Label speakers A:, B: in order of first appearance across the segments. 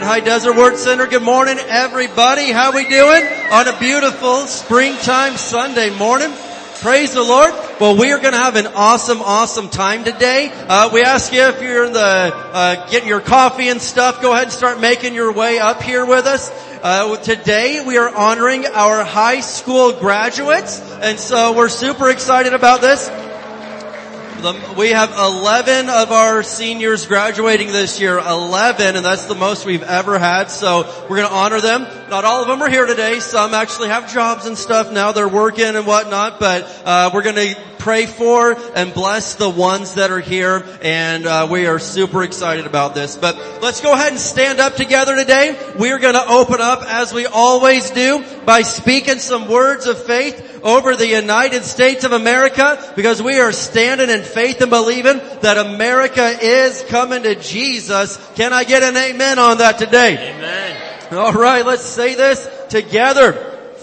A: right. High Desert Word Center. Good morning everybody. How we doing on a beautiful springtime Sunday morning? Praise the Lord. Well, we are going to have an awesome, awesome time today. Uh, we ask you if you're in the uh, getting your coffee and stuff, go ahead and start making your way up here with us. Uh, today we are honoring our high school graduates, and so we're super excited about this. The, we have 11 of our seniors graduating this year. 11, and that's the most we've ever had. So we're going to honor them. Not all of them are here today. Some actually have jobs and stuff now. They're working and whatnot. But uh, we're going to pray for and bless the ones that are here. And uh, we are super excited about this. But let's go ahead and stand up together today. We are going to open up as we always do by speaking some words of faith over the United States of America because we are standing in faith and believing that America is coming to Jesus. Can I get an amen on that today?
B: Amen.
A: Alright, let's say this together.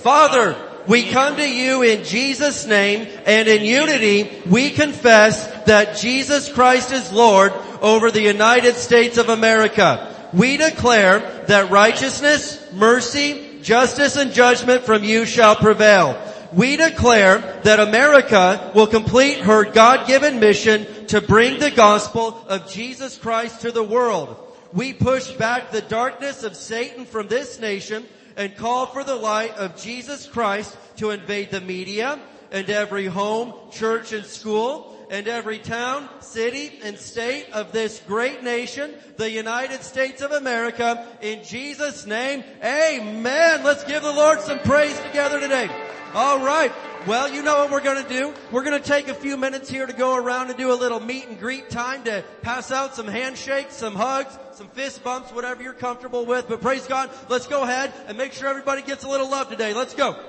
A: Father, we come to you in Jesus name and in unity we confess that Jesus Christ is Lord over the United States of America. We declare that righteousness, mercy, justice and judgment from you shall prevail we declare that America will complete her God-given mission to bring the gospel of Jesus Christ to the world. We push back the darkness of Satan from this nation and call for the light of Jesus Christ to invade the media and every home, church and school and every town, city, and state of this great nation, the United States of America. In Jesus' name, amen. Let's give the Lord some praise together today. All right. Well, you know what we're going to do. We're going to take a few minutes here to go around and do a little meet and greet time to pass out some handshakes, some hugs, some fist bumps, whatever you're comfortable with. But praise God, let's go ahead and make sure everybody gets a little love today. Let's go.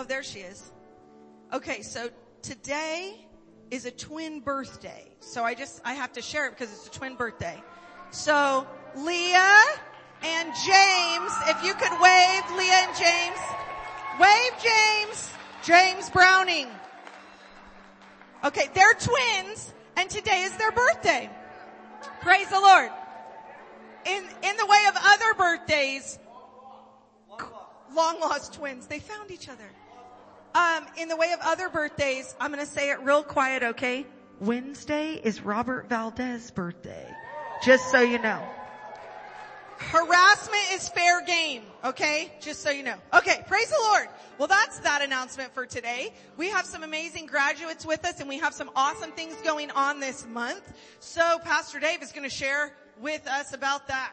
C: Oh, there she is. Okay, so today is a twin birthday. So I just, I have to share it because it's a twin birthday. So Leah and James, if you could wave, Leah and James. Wave James. James Browning. Okay, they're twins and today is their birthday. Praise the Lord. In, in the way of other birthdays, long lost twins, they found each other. Um, in the way of other birthdays, I'm gonna say it real quiet, okay? Wednesday is Robert Valdez's birthday. Just so you know. Harassment is fair game, okay? Just so you know. Okay, praise the Lord. Well, that's that announcement for today. We have some amazing graduates with us and we have some awesome things going on this month. So Pastor Dave is going to share with us about that.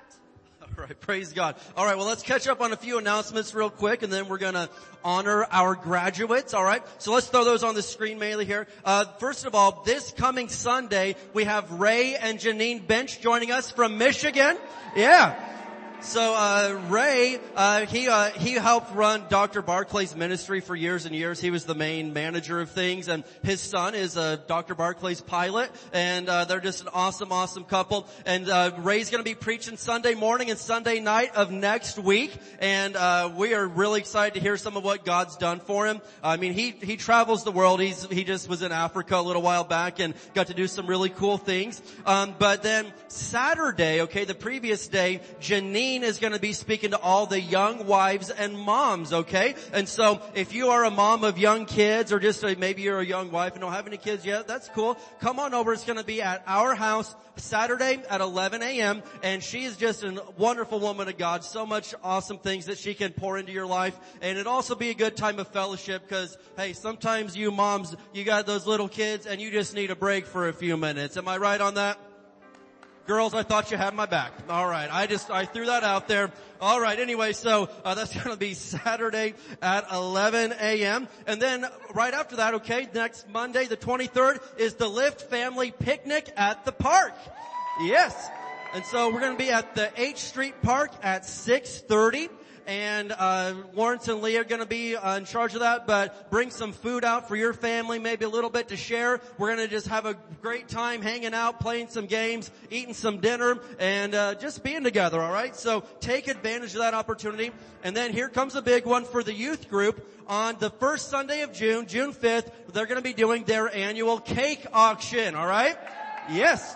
A: All right, praise God. All right, well let's catch up on a few announcements real quick and then we're gonna honor our graduates, all right? So let's throw those on the screen mainly here. Uh, first of all, this coming Sunday, we have Ray and Janine Bench joining us from Michigan. Yeah. So uh, Ray, uh, he uh, he helped run Dr. Barclay's ministry for years and years. He was the main manager of things, and his son is uh, Dr. Barclay's pilot, and uh, they're just an awesome, awesome couple. And uh, Ray's going to be preaching Sunday morning and Sunday night of next week, and uh, we are really excited to hear some of what God's done for him. I mean, he he travels the world. He's he just was in Africa a little while back and got to do some really cool things. Um, but then Saturday, okay, the previous day, Janine is going to be speaking to all the young wives and moms, okay? And so if you are a mom of young kids or just a, maybe you're a young wife and don't have any kids yet, that's cool. Come on over. It's going to be at our house Saturday at 11 a.m. And she is just a wonderful woman of God. So much awesome things that she can pour into your life. And it'd also be a good time of fellowship because, hey, sometimes you moms, you got those little kids and you just need a break for a few minutes. Am I right on that? Girls, I thought you had my back. All right. I just, I threw that out there. All right. Anyway, so uh, that's going to be Saturday at 11 a.m. And then right after that, okay, next Monday, the 23rd, is the Lift Family Picnic at the park. Yes. And so we're going to be at the H Street Park at 6:30 and uh, Lawrence and Lee are going to be uh, in charge of that. But bring some food out for your family, maybe a little bit to share. We're going to just have a great time hanging out, playing some games, eating some dinner, and uh, just being together. All right. So take advantage of that opportunity. And then here comes a big one for the youth group on the first Sunday of June, June 5th. They're going to be doing their annual cake auction. All right. Yes.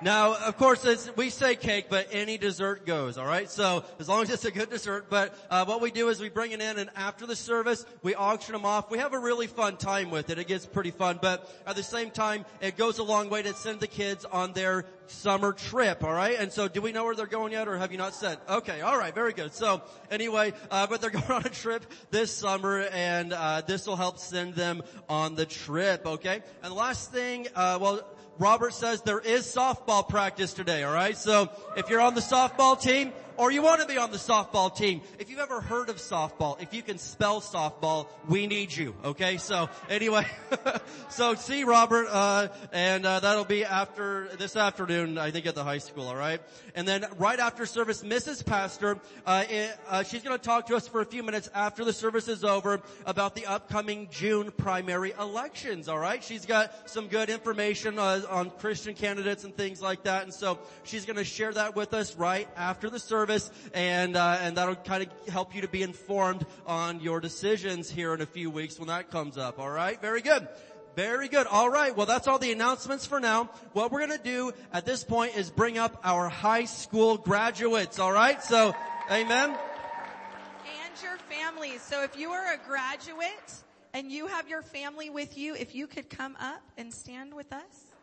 A: Now, of course, we say cake, but any dessert goes, alright? So, as long as it's a good dessert, but, uh, what we do is we bring it in and after the service, we auction them off. We have a really fun time with it. It gets pretty fun, but at the same time, it goes a long way to send the kids on their summer trip, alright? And so, do we know where they're going yet, or have you not said? Okay, alright, very good. So, anyway, uh, but they're going on a trip this summer, and, uh, this will help send them on the trip, okay? And the last thing, uh, well, Robert says there is softball practice today, alright? So if you're on the softball team, or you want to be on the softball team, if you've ever heard of softball, if you can spell softball, we need you. Okay, so anyway, so see Robert, uh, and uh, that'll be after this afternoon, I think at the high school. All right, and then right after service, Mrs. Pastor, uh, it, uh, she's going to talk to us for a few minutes after the service is over about the upcoming June primary elections. All right, she's got some good information uh, on Christian candidates and things like that, and so she's going to share that with us right after the service service, and uh, and that'll kind of help you to be informed on your decisions here in a few weeks when that comes up. All right, very good. Very good. All right. Well, that's all the announcements for now. What we're going to do at this point is bring up our high school graduates. All right. So, amen.
C: And your families. So if you are a graduate and you have your family with you, if you could come up and stand with us,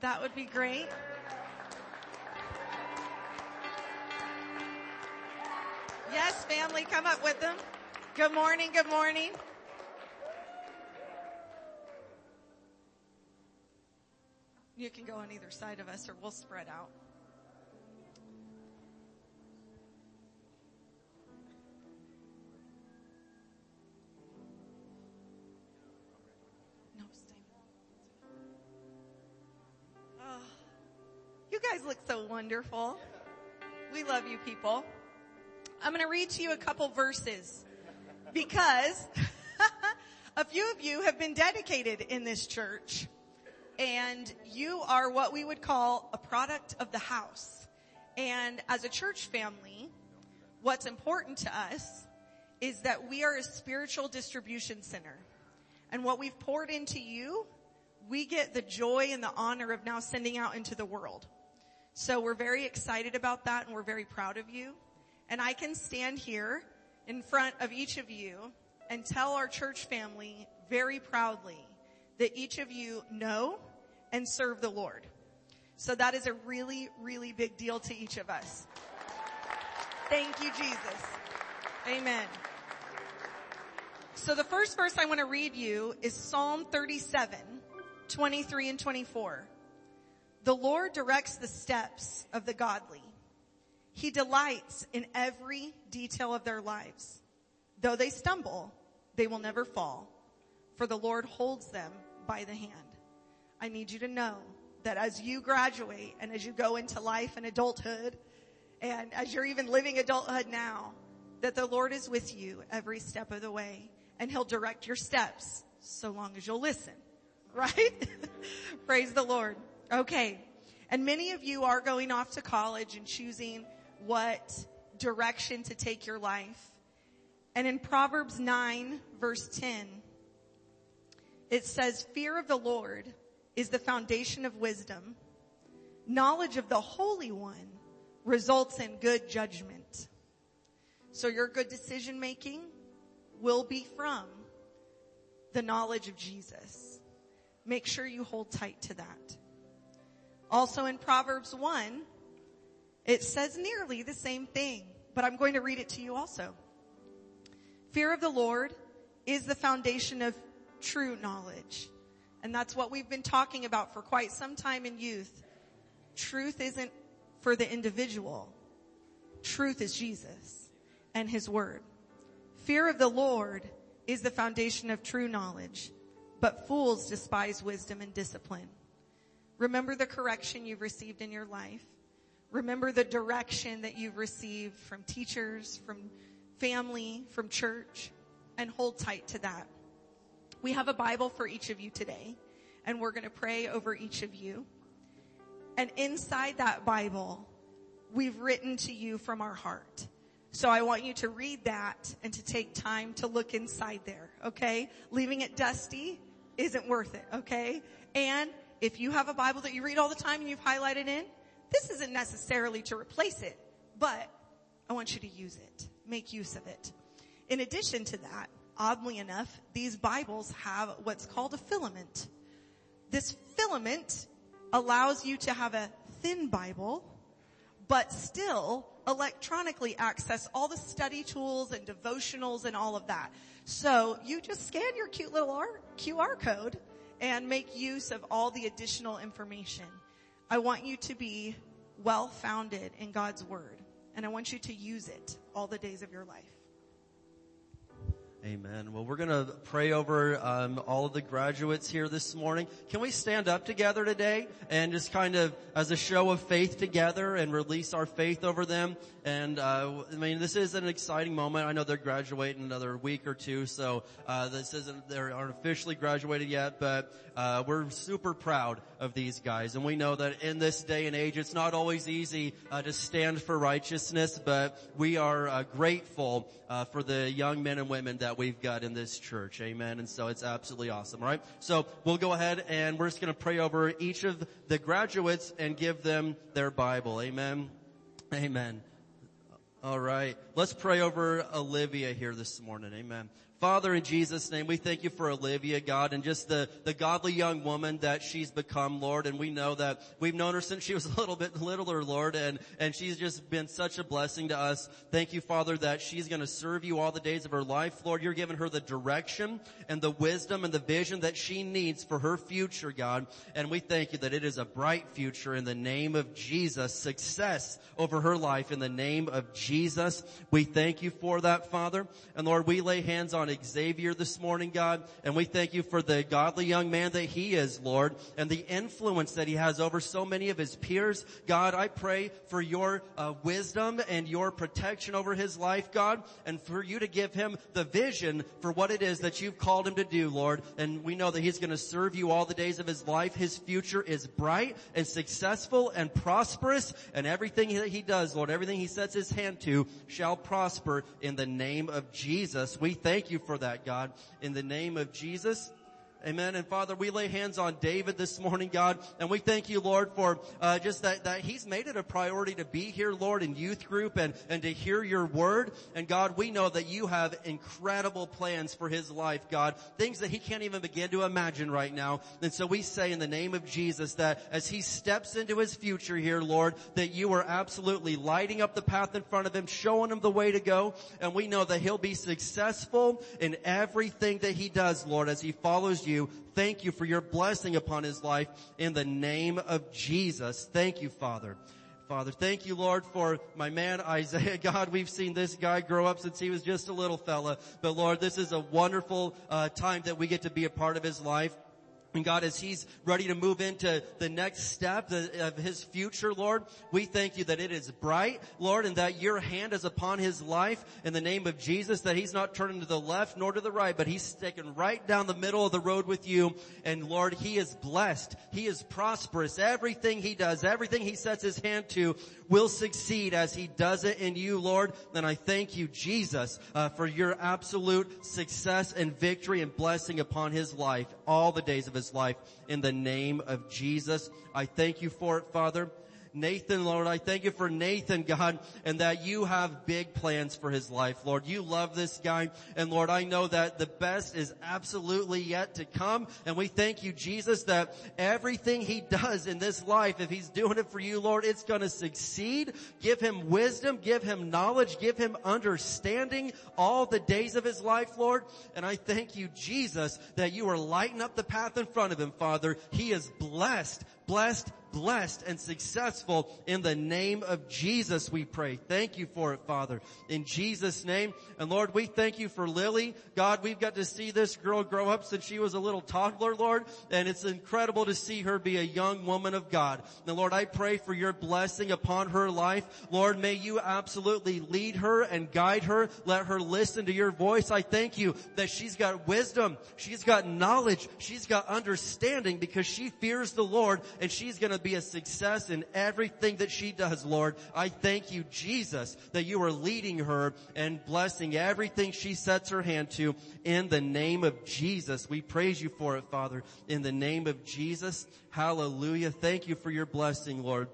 C: that would be great. Yes, family, come up with them. Good morning, good morning. You can go on either side of us or we'll spread out. No, stay. Oh, you guys look so wonderful. We love you people. I'm going to read to you a couple verses because a few of you have been dedicated in this church and you are what we would call a product of the house. And as a church family, what's important to us is that we are a spiritual distribution center. And what we've poured into you, we get the joy and the honor of now sending out into the world. So we're very excited about that and we're very proud of you. And I can stand here in front of each of you and tell our church family very proudly that each of you know and serve the Lord. So that is a really, really big deal to each of us. Thank you, Jesus. Amen. So the first verse I want to read you is Psalm 37, 23 and 24. The Lord directs the steps of the godly. He delights in every detail of their lives. Though they stumble, they will never fall, for the Lord holds them by the hand. I need you to know that as you graduate and as you go into life and adulthood, and as you're even living adulthood now, that the Lord is with you every step of the way, and He'll direct your steps so long as you'll listen. Right? Praise the Lord. Okay. And many of you are going off to college and choosing what direction to take your life. And in Proverbs 9 verse 10, it says, fear of the Lord is the foundation of wisdom. Knowledge of the Holy One results in good judgment. So your good decision making will be from the knowledge of Jesus. Make sure you hold tight to that. Also in Proverbs 1, it says nearly the same thing, but I'm going to read it to you also. Fear of the Lord is the foundation of true knowledge. And that's what we've been talking about for quite some time in youth. truth isn't for the individual. Truth is Jesus and his word. Fear of the Lord is the foundation of true knowledge, but fools despise wisdom and discipline. Remember the correction you've received in your life. Remember the direction that you've received from teachers, from family, from church, and hold tight to that. We have a Bible for each of you today, and we're going to pray over each of you. And inside that Bible, we've written to you from our heart. So I want you to read that and to take time to look inside there, okay? Leaving it dusty isn't worth it, okay? And if you have a Bible that you read all the time and you've highlighted in, this isn't necessarily to replace it, but I want you to use it. Make use of it. In addition to that, oddly enough, these Bibles have what's called a filament. This filament allows you to have a thin Bible, but still electronically access all the study tools and devotionals and all of that. So you just scan your cute little QR code and make use of all the additional information. I want you to be well founded in God's word and I want you to use it all the days of your life.
A: Amen. Well, we're going to pray over um, all of the graduates here this morning. Can we stand up together today and just kind of, as a show of faith together, and release our faith over them? And uh, I mean, this is an exciting moment. I know they're graduating another week or two, so uh, this isn't they aren't officially graduated yet, but uh, we're super proud of these guys, and we know that in this day and age, it's not always easy uh, to stand for righteousness, but we are uh, grateful uh, for the young men and women that we've got in this church. Amen. And so it's absolutely awesome. Right. So we'll go ahead and we're just going to pray over each of the graduates and give them their Bible. Amen. Amen. All right. Let's pray over Olivia here this morning. Amen. Father, in Jesus' name, we thank you for Olivia, God, and just the, the godly young woman that she's become, Lord. And we know that we've known her since she was a little bit littler, Lord, and, and she's just been such a blessing to us. Thank you, Father, that she's going to serve you all the days of her life. Lord, you're giving her the direction and the wisdom and the vision that she needs for her future, God. And we thank you that it is a bright future in the name of Jesus, success over her life in the name of Jesus. We thank you for that, Father. And Lord, we lay hands Xavier this morning, God, and we thank you for the godly young man that he is, Lord, and the influence that he has over so many of his peers. God, I pray for your uh, wisdom and your protection over his life, God, and for you to give him the vision for what it is that you've called him to do, Lord. And we know that he's going to serve you all the days of his life. His future is bright and successful and prosperous, and everything that he does, Lord, everything he sets his hand to shall prosper in the name of Jesus. We thank you for that, God. In the name of Jesus, Amen. And Father, we lay hands on David this morning, God, and we thank you, Lord, for uh, just that, that he's made it a priority to be here, Lord, in youth group and, and to hear your word. And God, we know that you have incredible plans for his life, God, things that he can't even begin to imagine right now. And so we say in the name of Jesus that as he steps into his future here, Lord, that you are absolutely lighting up the path in front of him, showing him the way to go. And we know that he'll be successful in everything that he does, Lord, as he follows you you. Thank you for your blessing upon his life in the name of Jesus. Thank you, Father. Father, thank you, Lord, for my man Isaiah. God, we've seen this guy grow up since he was just a little fella. But Lord, this is a wonderful uh, time that we get to be a part of his life. And God, as He's ready to move into the next step of His future, Lord, we thank you that it is bright, Lord, and that your hand is upon His life in the name of Jesus, that He's not turning to the left nor to the right, but He's sticking right down the middle of the road with you. And Lord, He is blessed. He is prosperous. Everything He does, everything He sets His hand to will succeed as He does it in you, Lord. And I thank you, Jesus, uh, for your absolute success and victory and blessing upon His life all the days of His life in the name of Jesus. I thank you for it, Father. Nathan, Lord, I thank you for Nathan, God, and that you have big plans for his life, Lord. You love this guy, and Lord, I know that the best is absolutely yet to come, and we thank you, Jesus, that everything he does in this life, if he's doing it for you, Lord, it's gonna succeed. Give him wisdom, give him knowledge, give him understanding all the days of his life, Lord, and I thank you, Jesus, that you are lighting up the path in front of him, Father. He is blessed blessed, blessed and successful in the name of Jesus we pray. Thank you for it, Father. In Jesus name. And Lord, we thank you for Lily. God, we've got to see this girl grow up since she was a little toddler, Lord. And it's incredible to see her be a young woman of God. And Lord, I pray for your blessing upon her life. Lord, may you absolutely lead her and guide her. Let her listen to your voice. I thank you that she's got wisdom. She's got knowledge. She's got understanding because she fears the Lord and she's going to be a success in everything that she does, Lord. I thank you, Jesus, that you are leading her and blessing everything she sets her hand to in the name of Jesus. We praise you for it, Father, in the name of Jesus. Hallelujah. Thank you for your blessing, Lord.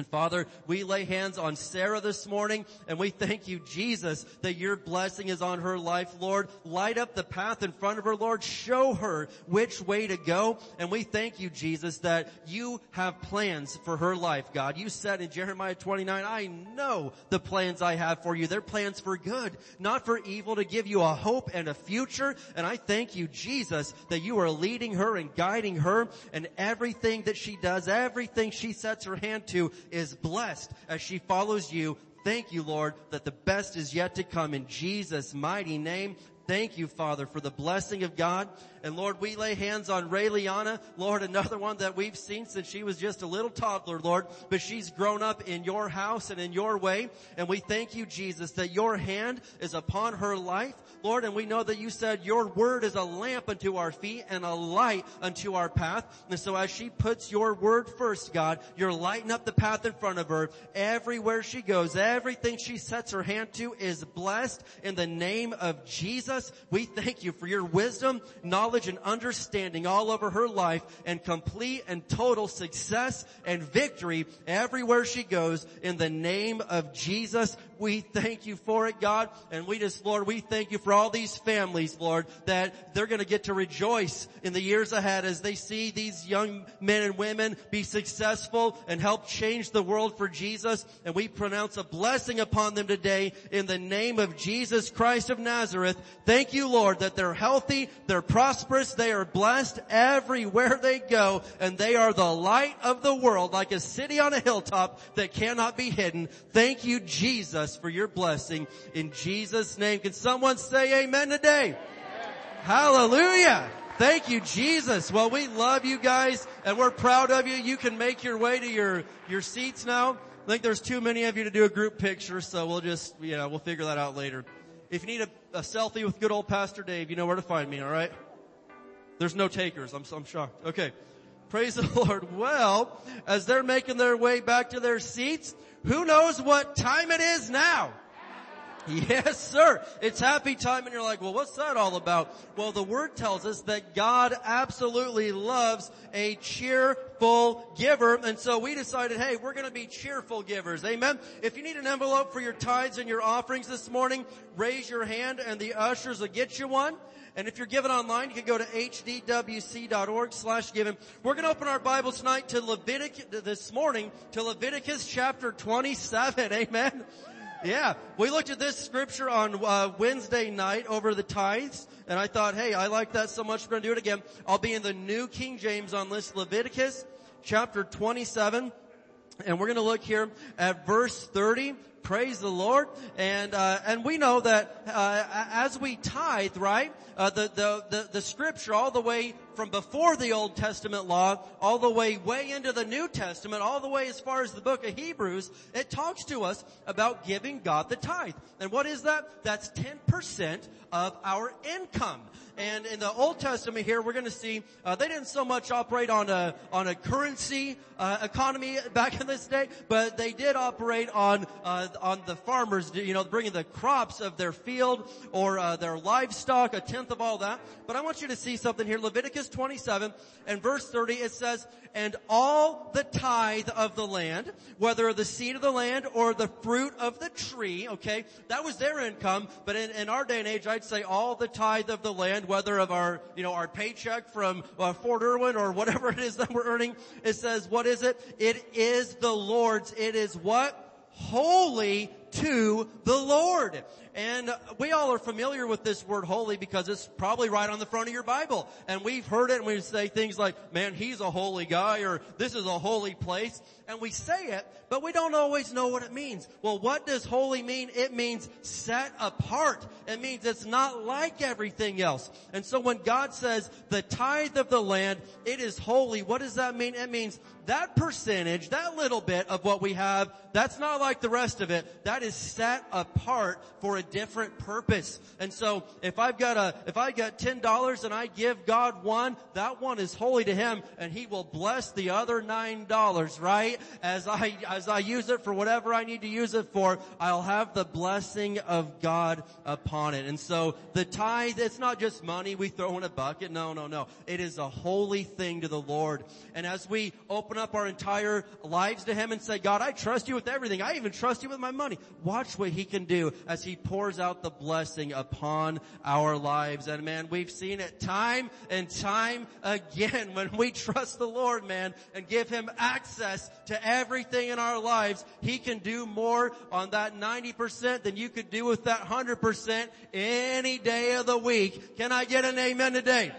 A: And Father, we lay hands on Sarah this morning and we thank you, Jesus, that your blessing is on her life, Lord. Light up the path in front of her, Lord. Show her which way to go. And we thank you, Jesus, that you have plans for her life, God. You said in Jeremiah 29, I know the plans I have for you. They're plans for good, not for evil, to give you a hope and a future. And I thank you, Jesus, that you are leading her and guiding her and everything that she does, everything she sets her hand to is blessed as she follows you. Thank you, Lord, that the best is yet to come in Jesus' mighty name. Thank you, Father, for the blessing of God. And Lord, we lay hands on Ray Liana. Lord, another one that we've seen since she was just a little toddler, Lord, but she's grown up in your house and in your way. And we thank you, Jesus, that your hand is upon her life. Lord, and we know that you said your word is a lamp unto our feet and a light unto our path. And so as she puts your word first, God, you're lighting up the path in front of her. Everywhere she goes, everything she sets her hand to is blessed in the name of Jesus. We thank you for your wisdom, knowledge, and understanding all over her life and complete and total success and victory everywhere she goes in the name of Jesus. We thank you for it, God. And we just, Lord, we thank you for all these families, Lord, that they're going to get to rejoice in the years ahead as they see these young men and women be successful and help change the world for Jesus. And we pronounce a blessing upon them today in the name of Jesus Christ of Nazareth. Thank you, Lord, that they're healthy, they're prosperous, they are blessed everywhere they go, and they are the light of the world like a city on a hilltop that cannot be hidden. Thank you, Jesus, for your blessing in Jesus name. Can someone say amen today? Hallelujah. Thank you, Jesus. Well, we love you guys and we're proud of you. You can make your way to your, your seats now. I think there's too many of you to do a group picture, so we'll just, you know, we'll figure that out later. If you need a, a selfie with good old Pastor Dave, you know where to find me, alright? There's no takers. I'm, I'm shocked. Okay. Praise the Lord. Well, as they're making their way back to their seats, who knows what time it is now? Yes, sir. It's happy time and you're like, well, what's that all about? Well, the word tells us that God absolutely loves a cheerful giver. And so we decided, hey, we're going to be cheerful givers. Amen. If you need an envelope for your tithes and your offerings this morning, raise your hand and the ushers will get you one. And if you're giving online, you can go to hdwc.org slash giving. We're going to open our Bibles tonight to Leviticus, this morning, to Leviticus chapter 27. Amen. Yeah, we looked at this scripture on uh, Wednesday night over the tithes, and I thought, hey, I like that so much. We're going to do it again. I'll be in the New King James on this Leviticus chapter 27, and we're going to look here at verse 30. Praise the Lord, and uh, and we know that uh, as we tithe, right? Uh, the, the the the scripture all the way from before the Old Testament law, all the way way into the New Testament, all the way as far as the book of Hebrews, it talks to us about giving God the tithe. And what is that? That's ten percent of our income. And in the Old Testament here, we're going to see uh, they didn't so much operate on a on a currency uh, economy back in this day, but they did operate on uh, on the farmers, you know, bringing the crops of their field or uh, their livestock, a tenth of all that. But I want you to see something here, Leviticus 27 and verse 30. It says, "And all the tithe of the land, whether the seed of the land or the fruit of the tree, okay, that was their income. But in, in our day and age, I'd say all the tithe of the land." whether of our, you know, our paycheck from uh, Fort Irwin or whatever it is that we're earning. It says, what is it? It is the Lord's. It is what? Holy to the Lord. And we all are familiar with this word holy because it's probably right on the front of your Bible. And we've heard it and we say things like, man, he's a holy guy or this is a holy place. And we say it, but we don't always know what it means. Well, what does holy mean? It means set apart. It means it's not like everything else. And so when God says the tithe of the land, it is holy, what does that mean? It means that percentage, that little bit of what we have, that's not like the rest of it. That is set apart for a different purpose. And so if I've got a, if I got $10 and I give God one, that one is holy to Him and He will bless the other $9, right? As I, as I use it for whatever I need to use it for, I'll have the blessing of God upon it. And so the tithe, it's not just money we throw in a bucket. No, no, no. It is a holy thing to the Lord. And as we open up our entire lives to Him and say, God, I trust you with everything. I even trust you with my money. Watch what He can do as He pours out the blessing upon our lives. And man, we've seen it time and time again when we trust the Lord, man, and give Him access to everything in our lives. He can do more on that 90% than you could do with that 100% any day of the week. Can I get an amen today?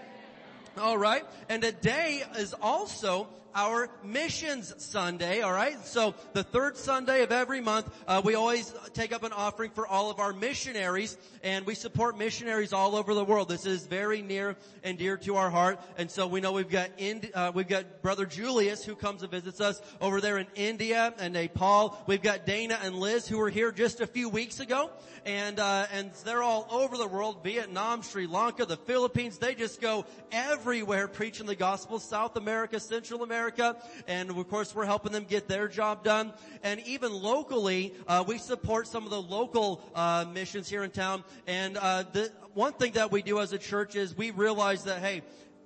A: All right. And today is also our missions Sunday, alright? So the third Sunday of every month, uh, we always take up an offering for all of our missionaries and we support missionaries all over the world. This is very near and dear to our heart. And so we know we've got, Indi- uh, we've got brother Julius who comes and visits us over there in India and Nepal. We've got Dana and Liz who were here just a few weeks ago and, uh, and they're all over the world, Vietnam, Sri Lanka, the Philippines. They just go everywhere preaching the gospel, South America, Central America, America, and of course we're helping them get their job done. And even locally, uh, we support some of the local uh, missions here in town. And uh, the one thing that we do as a church is we realize that hey,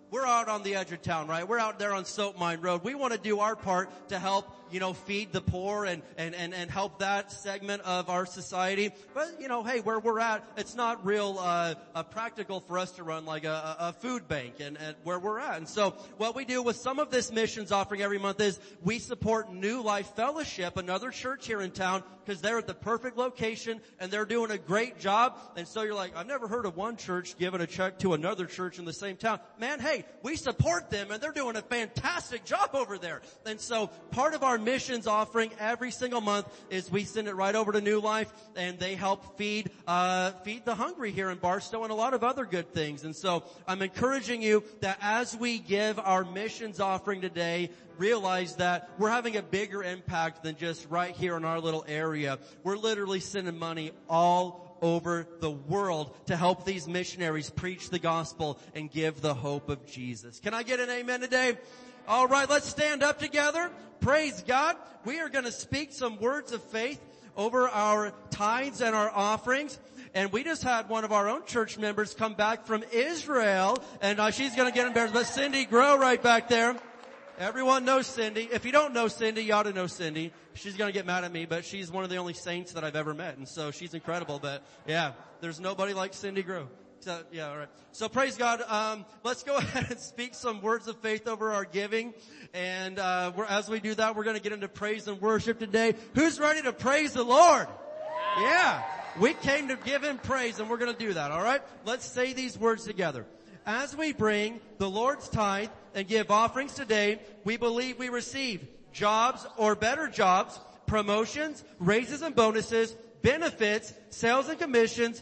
A: we're out on the edge of town, right? We're out there on Soap Mine Road. We want to do our part to help you know, feed the poor and, and, and, and help that segment of our society. But, you know, hey, where we're at, it's not real, uh, uh, practical for us to run like a, a food bank and, and where we're at. And so what we do with some of this missions offering every month is we support New Life Fellowship, another church here in town, because they're at the perfect location and they're doing a great job. And so you're like, I've never heard of one church giving a check to another church in the same town. Man, hey, we support them and they're doing a fantastic job over there. And so part of our our missions offering every single month is we send it right over to New Life and they help feed, uh, feed the hungry here in Barstow and a lot of other good things. And so I'm encouraging you that as we give our missions offering today, realize that we're having a bigger impact than just right here in our little area. We're literally sending money all over the world to help these missionaries preach the gospel and give the hope of Jesus. Can I get an amen today? All right, let's stand up together. Praise God. We are going to speak some words of faith over our tithes and our offerings. And we just had one of our own church members come back from Israel, and uh, she's going to get embarrassed. But Cindy Grow right back there. Everyone knows Cindy. If you don't know Cindy, you ought to know Cindy. She's gonna get mad at me, but she's one of the only saints that I've ever met, and so she's incredible. But yeah, there's nobody like Cindy Grow. So, yeah, all right. So praise God. Um, let's go ahead and speak some words of faith over our giving. And uh, as we do that, we're going to get into praise and worship today. Who's ready to praise the Lord? Yeah. We came to give Him praise, and we're going to do that. All right. Let's say these words together. As we bring the Lord's tithe and give offerings today, we believe we receive jobs or better jobs, promotions, raises and bonuses, benefits, sales and commissions,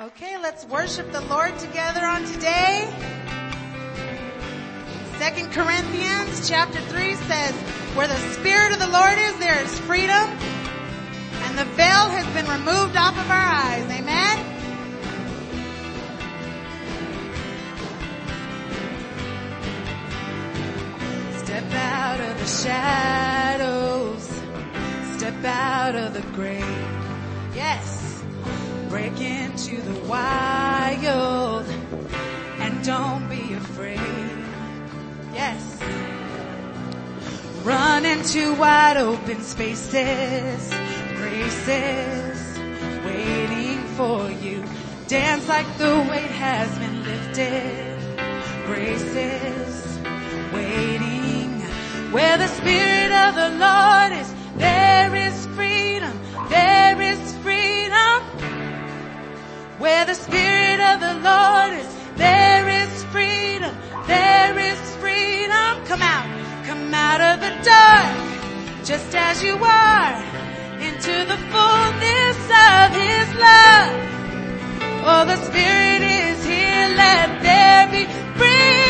C: Okay, let's worship the Lord together on today. Second Corinthians chapter 3 says, where the Spirit of the Lord is, there is freedom, and the veil has been removed off of our eyes. Amen? Step out of the shadows, step out of the grave. Yes.
D: Break into the wild and don't be afraid. Yes. Run into wide open spaces, graces waiting for you. Dance like the weight has been lifted. Graces waiting where the spirit of the Lord is Where the Spirit of the Lord is, there is freedom. There is freedom. Come out. Come out of the dark, just as you are, into the fullness of His love. Oh, the Spirit is here. Let there be freedom.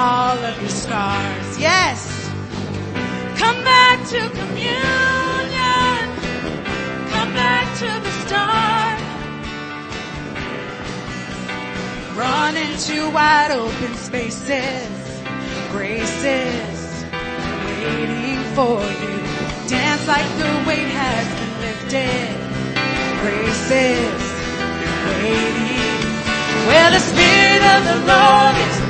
D: all of your scars. Yes. Come back to communion. Come back to the start. Run into wide open spaces, graces waiting for you. Dance like the weight has been lifted. Graces waiting. Where the Spirit of the Lord is.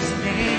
D: just name.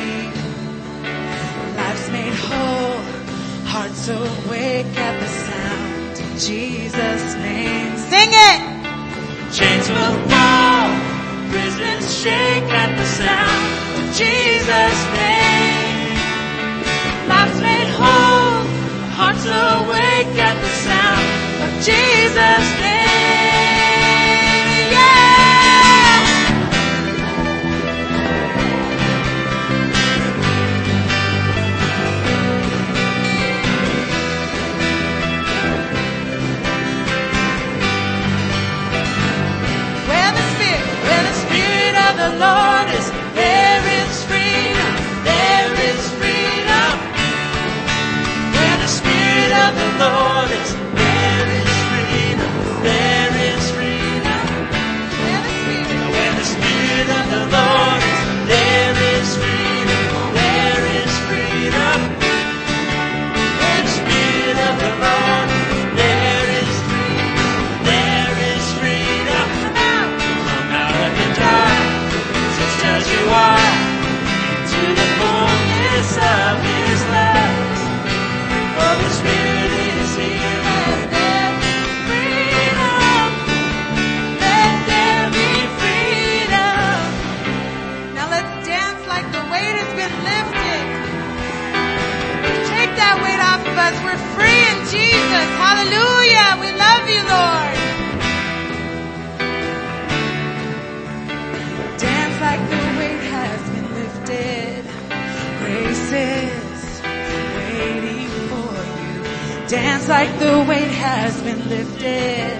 E: Like the weight has been lifted.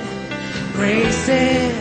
E: Grace is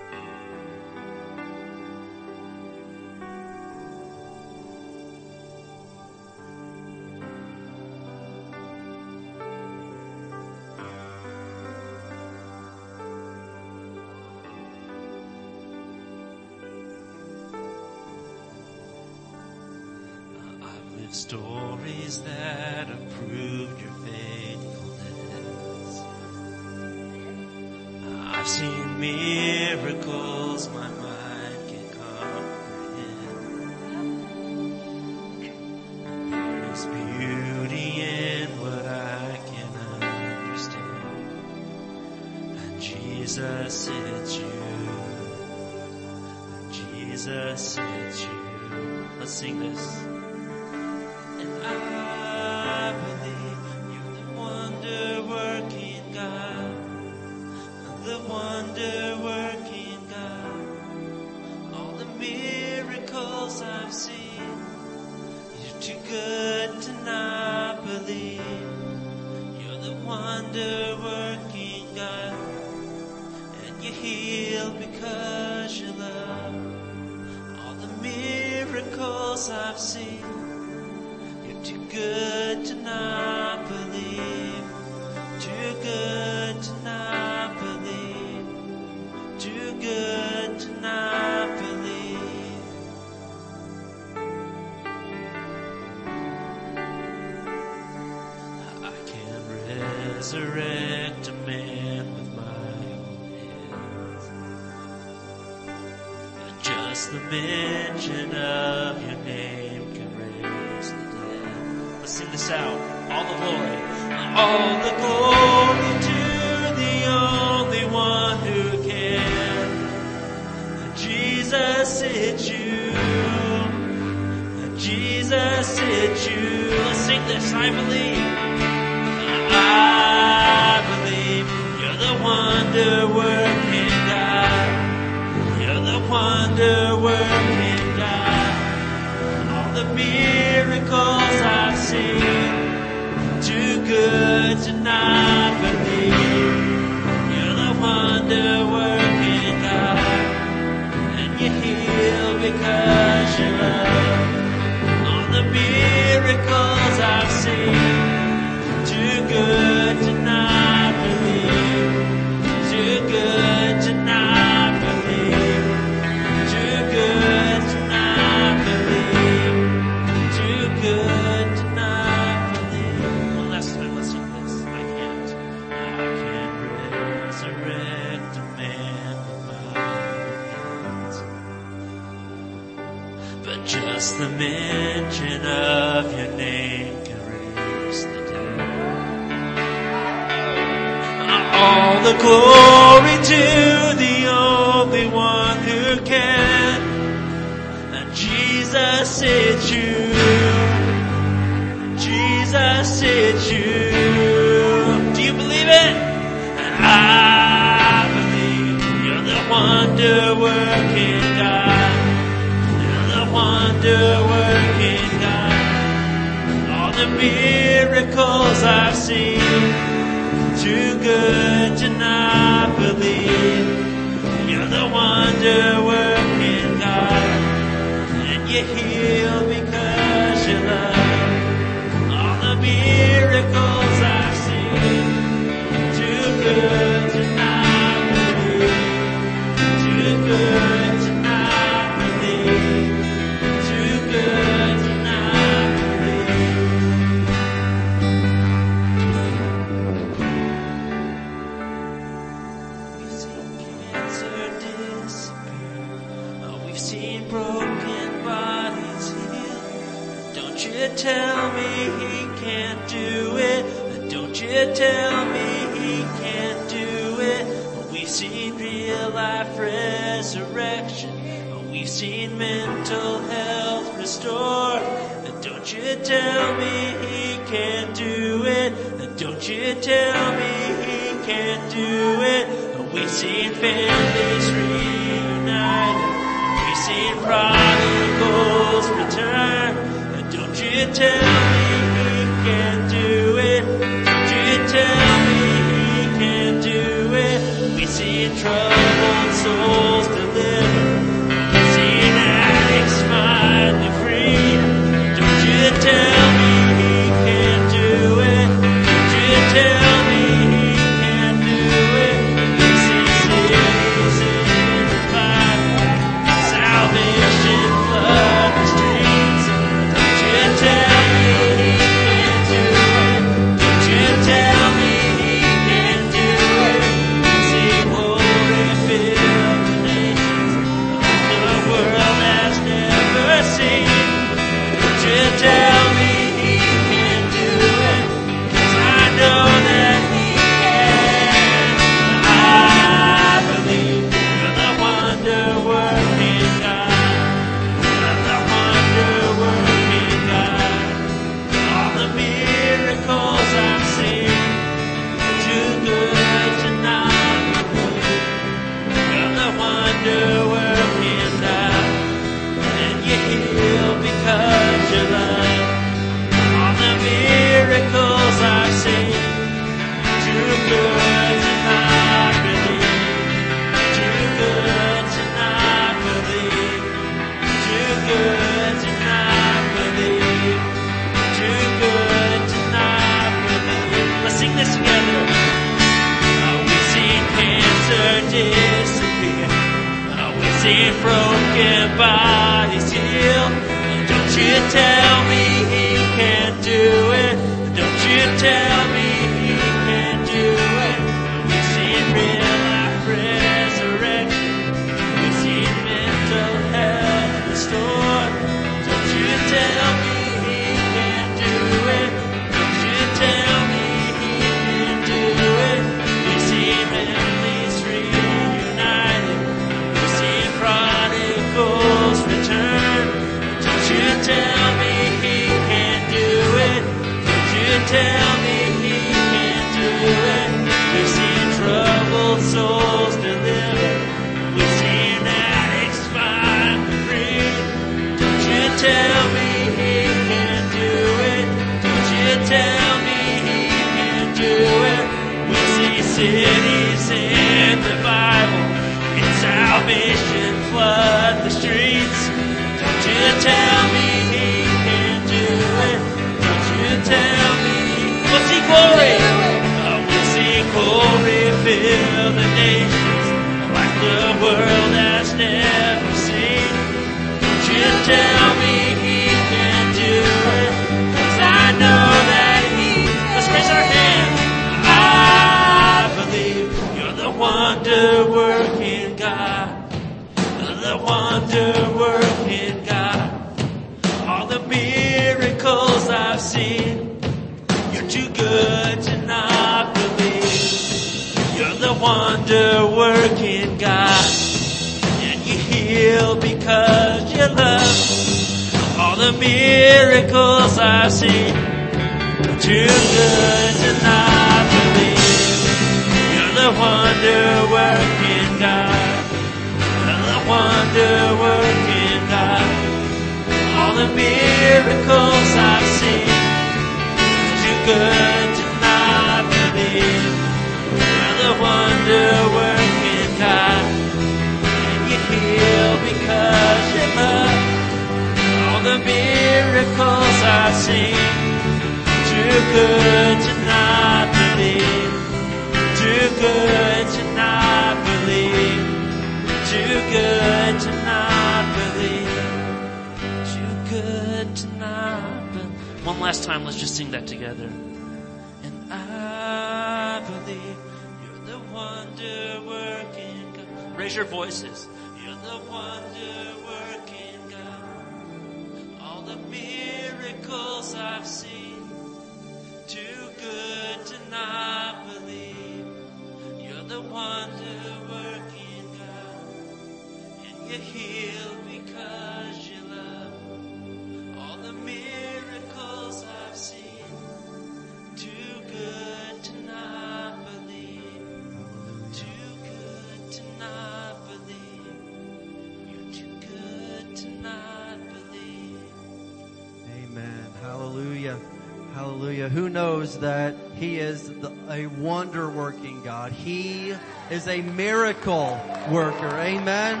A: Who knows that He is the, a wonder working God? He is a miracle worker. Amen.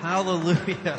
A: Hallelujah.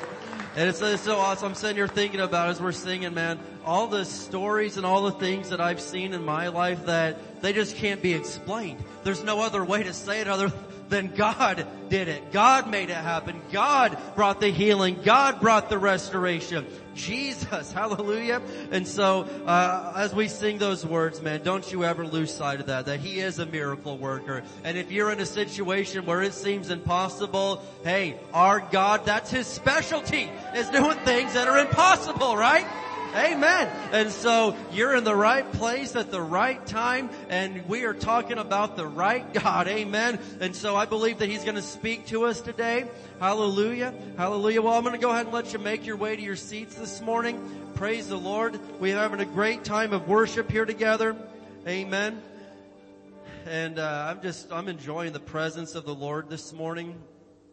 A: And it's, it's so awesome. I'm sitting here thinking about as we're singing, man, all the stories and all the things that I've seen in my life that they just can't be explained. There's no other way to say it other than God did it. God made it happen. God brought the healing. God brought the restoration. Jesus, hallelujah. And so, uh, as we sing those words, man, don't you ever lose sight of that, that He is a miracle worker. And if you're in a situation where it seems impossible, hey, our God, that's His specialty, is doing things that are impossible, right? Amen. And so you're in the right place at the right time and we are talking about the right God. Amen. And so I believe that He's going to speak to us today. Hallelujah. Hallelujah. Well, I'm going to go ahead and let you make your way to your seats this morning. Praise the Lord. We're having a great time of worship here together. Amen. And uh, I'm just, I'm enjoying the presence of the Lord this morning.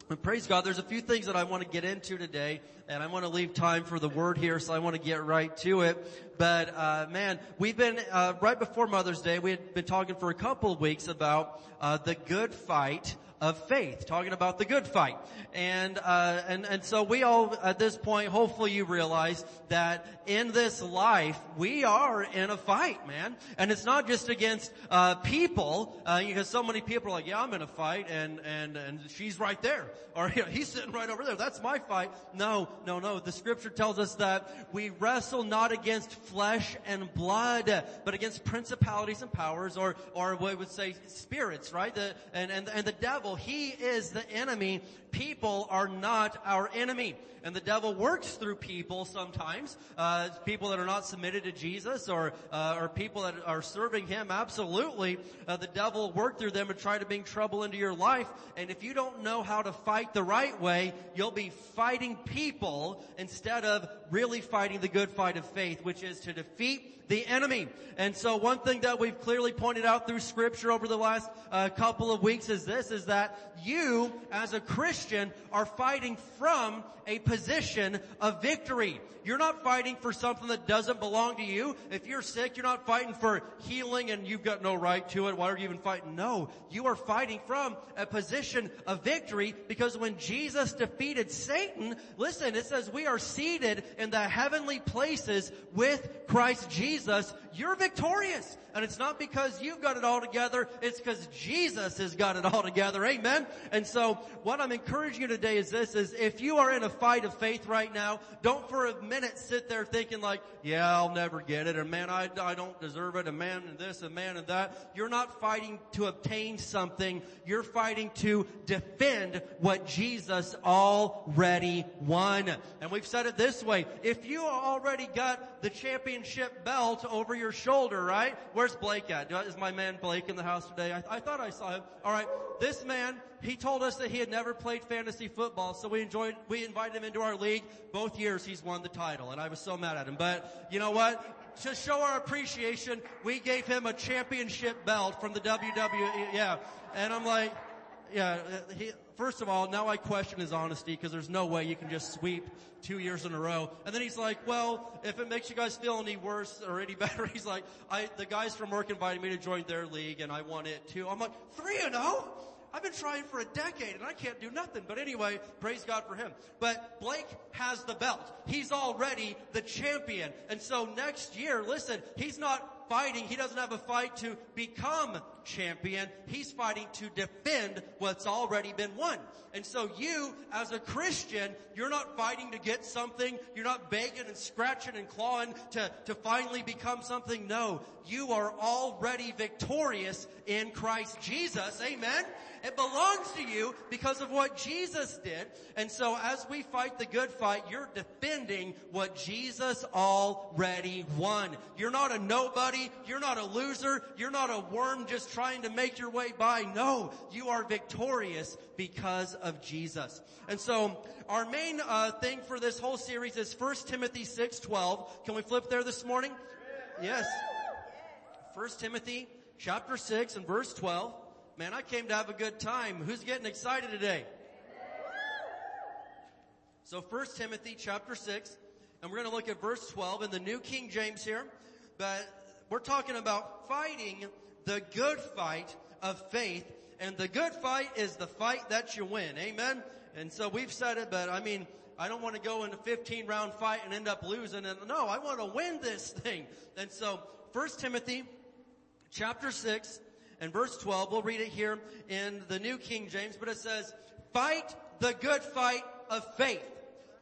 A: And praise God, there's a few things that I want to get into today, and I want to leave time for the word here, so I want to get right to it. But uh, man, we've been uh, right before Mother's Day. We had been talking for a couple of weeks about uh, the good fight of faith, talking about the good fight. And, uh, and, and so we all, at this point, hopefully you realize that in this life, we are in a fight, man. And it's not just against, uh, people, uh, because so many people are like, yeah, I'm in a fight and, and, and she's right there. Or, you know, he's sitting right over there. That's my fight. No, no, no. The scripture tells us that we wrestle not against flesh and blood, but against principalities and powers, or, or we would say spirits, right? The, and, and, and the devil, he is the enemy. People are not our enemy. And the devil works through people sometimes, uh, people that are not submitted to Jesus or, uh, or people that are serving him. Absolutely, uh, the devil will work through them and try to bring trouble into your life. And if you don't know how to fight the right way, you'll be fighting people instead of really fighting the good fight of faith, which is to defeat the enemy. And so one thing that we've clearly pointed out through scripture over the last uh, couple of weeks is this, is that you as a Christian are fighting from a position of victory. You're not fighting for something that doesn't belong to you. If you're sick, you're not fighting for healing and you've got no right to it. Why are you even fighting? No, you are fighting from a position of victory because when Jesus defeated Satan, listen, it says we are seated in the heavenly places with Christ Jesus. You're victorious. And it's not because you've got it all together, it's because Jesus has got it all together. Amen. And so what I'm encouraging you today is this, is if you are in a fight of faith right now, don't for a minute sit there thinking like, yeah, I'll never get it, and man, I, I don't deserve it, and man, and this, and man, and that. You're not fighting to obtain something, you're fighting to defend what Jesus already won. And we've said it this way, if you already got the championship belt over your shoulder, right? Where's Blake at? Is my man Blake in the house today? I, I thought I saw him. Alright, this man man, he told us that he had never played fantasy football, so we enjoyed, we invited him into our league. Both years he's won the title, and I was so mad at him. But, you know what? To show our appreciation, we gave him a championship belt from the WWE, yeah. And I'm like, yeah, he, first of all, now I question his honesty because there's no way you can just sweep two years in a row. And then he's like, well, if it makes you guys feel any worse or any better, he's like, I, the guys from work invited me to join their league and I won it too. I'm like, three and oh? I've been trying for a decade and I can't do nothing. But anyway, praise God for him. But Blake has the belt. He's already the champion. And so next year, listen, he's not fighting. He doesn't have a fight to become champion. He's fighting to defend what's already been won. And so you, as a Christian, you're not fighting to get something. You're not begging and scratching and clawing to, to finally become something. No, you are already victorious in Christ Jesus. Amen. It belongs to you because of what Jesus did. And so as we fight the good fight, you're defending what Jesus already won. You're not a nobody. You're not a loser. You're not a worm just trying to make your way by. No, you are victorious because of Jesus. And so our main uh, thing for this whole series is 1 Timothy 6:12. Can we flip there this morning? Yes. 1 Timothy chapter 6 and verse 12. Man, I came to have a good time. Who's getting excited today? So 1 Timothy chapter 6, and we're going to look at verse 12 in the New King James here, but we're talking about fighting the good fight of faith, and the good fight is the fight that you win. Amen? And so we've said it, but I mean, I don't want to go in a 15 round fight and end up losing. And no, I want to win this thing. And so 1 Timothy chapter 6 and verse 12, we'll read it here in the New King James, but it says, fight the good fight of faith.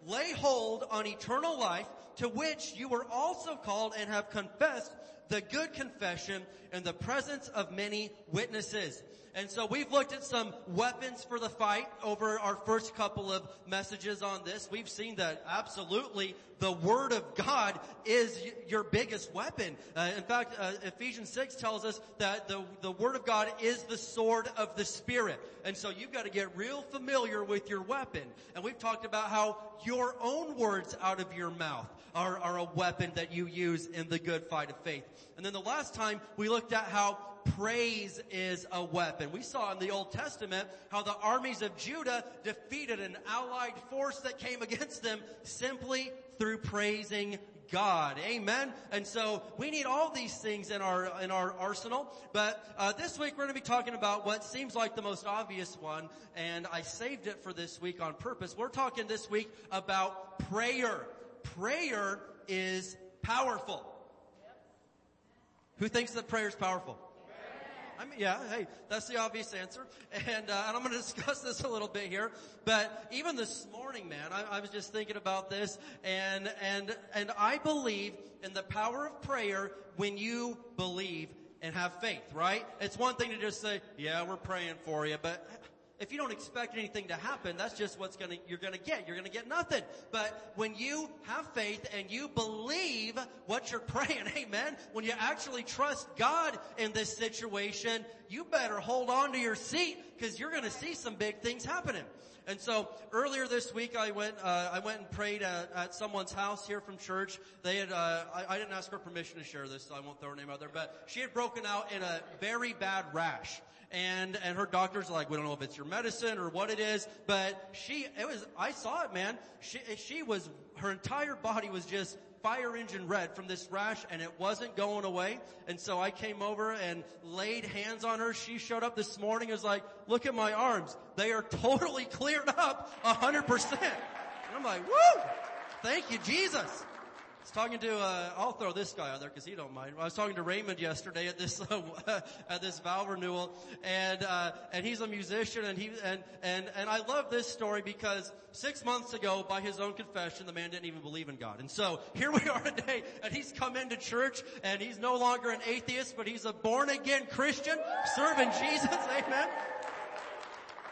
A: Lay hold on eternal life to which you were also called and have confessed the good confession in the presence of many witnesses. And so we've looked at some weapons for the fight over our first couple of messages on this. We've seen that absolutely the Word of God is your biggest weapon. Uh, in fact, uh, Ephesians 6 tells us that the, the Word of God is the sword of the Spirit. And so you've got to get real familiar with your weapon. And we've talked about how your own words out of your mouth are, are a weapon that you use in the good fight of faith. And then the last time we looked at how praise is a weapon. We saw in the Old Testament how the armies of Judah defeated an allied force that came against them simply through praising God. Amen. And so we need all these things in our in our arsenal. But uh, this week we're going to be talking about what seems like the most obvious one, and I saved it for this week on purpose. We're talking this week about prayer. Prayer is powerful. Who thinks that prayer is powerful? I mean, yeah, hey, that's the obvious answer. And, uh, and I'm going to discuss this a little bit here. But even this morning, man, I, I was just thinking about this and, and, and I believe in the power of prayer when you believe and have faith, right? It's one thing to just say, yeah, we're praying for you, but if you don't expect anything to happen, that's just what's gonna, you're gonna get. You're gonna get nothing. But when you have faith and you believe what you're praying, amen, when you actually trust God in this situation, you better hold on to your seat because you're gonna see some big things happening. And so earlier this week, I went, uh, I went and prayed at, at someone's house here from church. They had, uh, I, I didn't ask her permission to share this, so I won't throw her name out there, but she had broken out in a very bad rash and and her doctor's are like, we don't know if it's your medicine or what it is, but she it was I saw it, man. She she was her entire body was just fire engine red from this rash and it wasn't going away. And so I came over and laid hands on her. She showed up this morning and was like, look at my arms. They are totally cleared up hundred percent. And I'm like, woo! Thank you, Jesus was talking to, uh, I'll throw this guy out there because he don't mind. I was talking to Raymond yesterday at this, uh, at this vow renewal and, uh, and he's a musician and he, and, and, and I love this story because six months ago, by his own confession, the man didn't even believe in God. And so here we are today and he's come into church and he's no longer an atheist, but he's a born again Christian serving Jesus. Amen.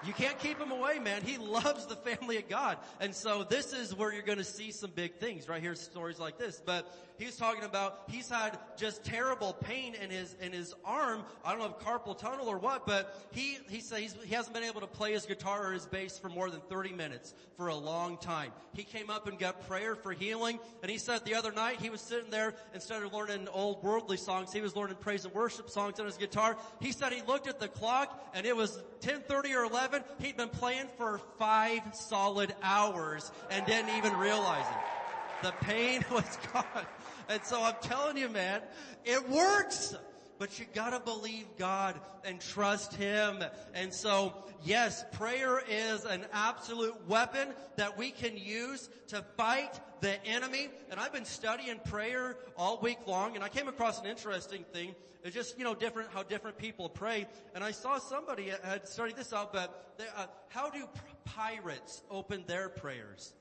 A: You can't keep him away, man. He loves the family of God. And so this is where you're gonna see some big things, right here, stories like this. But he's talking about, he's had just terrible pain in his, in his arm. I don't know if carpal tunnel or what, but he, he says he hasn't been able to play his guitar or his bass for more than 30 minutes for a long time. He came up and got prayer for healing. And he said the other night he was sitting there, instead of learning old worldly songs, he was learning praise and worship songs on his guitar. He said he looked at the clock and it was 10.30 or 11 He'd been playing for five solid hours and didn't even realize it. The pain was gone. And so I'm telling you, man, it works. But you gotta believe God and trust Him. And so, yes, prayer is an absolute weapon that we can use to fight the enemy. And I've been studying prayer all week long and I came across an interesting thing. It's just, you know, different, how different people pray. And I saw somebody had studied this out, but they, uh, how do pirates open their prayers?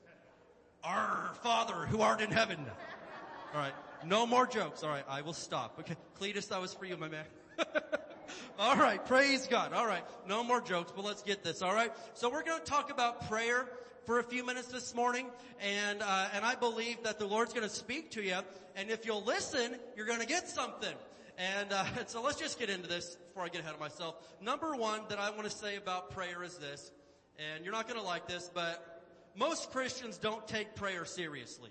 A: Our Father who art in heaven. All right. No more jokes. All right. I will stop. Okay. Cletus, that was for you, my man. all right. Praise God. All right. No more jokes, but let's get this. All right. So we're going to talk about prayer for a few minutes this morning, and uh, and I believe that the Lord's going to speak to you, and if you'll listen, you're going to get something. And, uh, and so let's just get into this before I get ahead of myself. Number one that I want to say about prayer is this, and you're not going to like this, but most Christians don't take prayer seriously.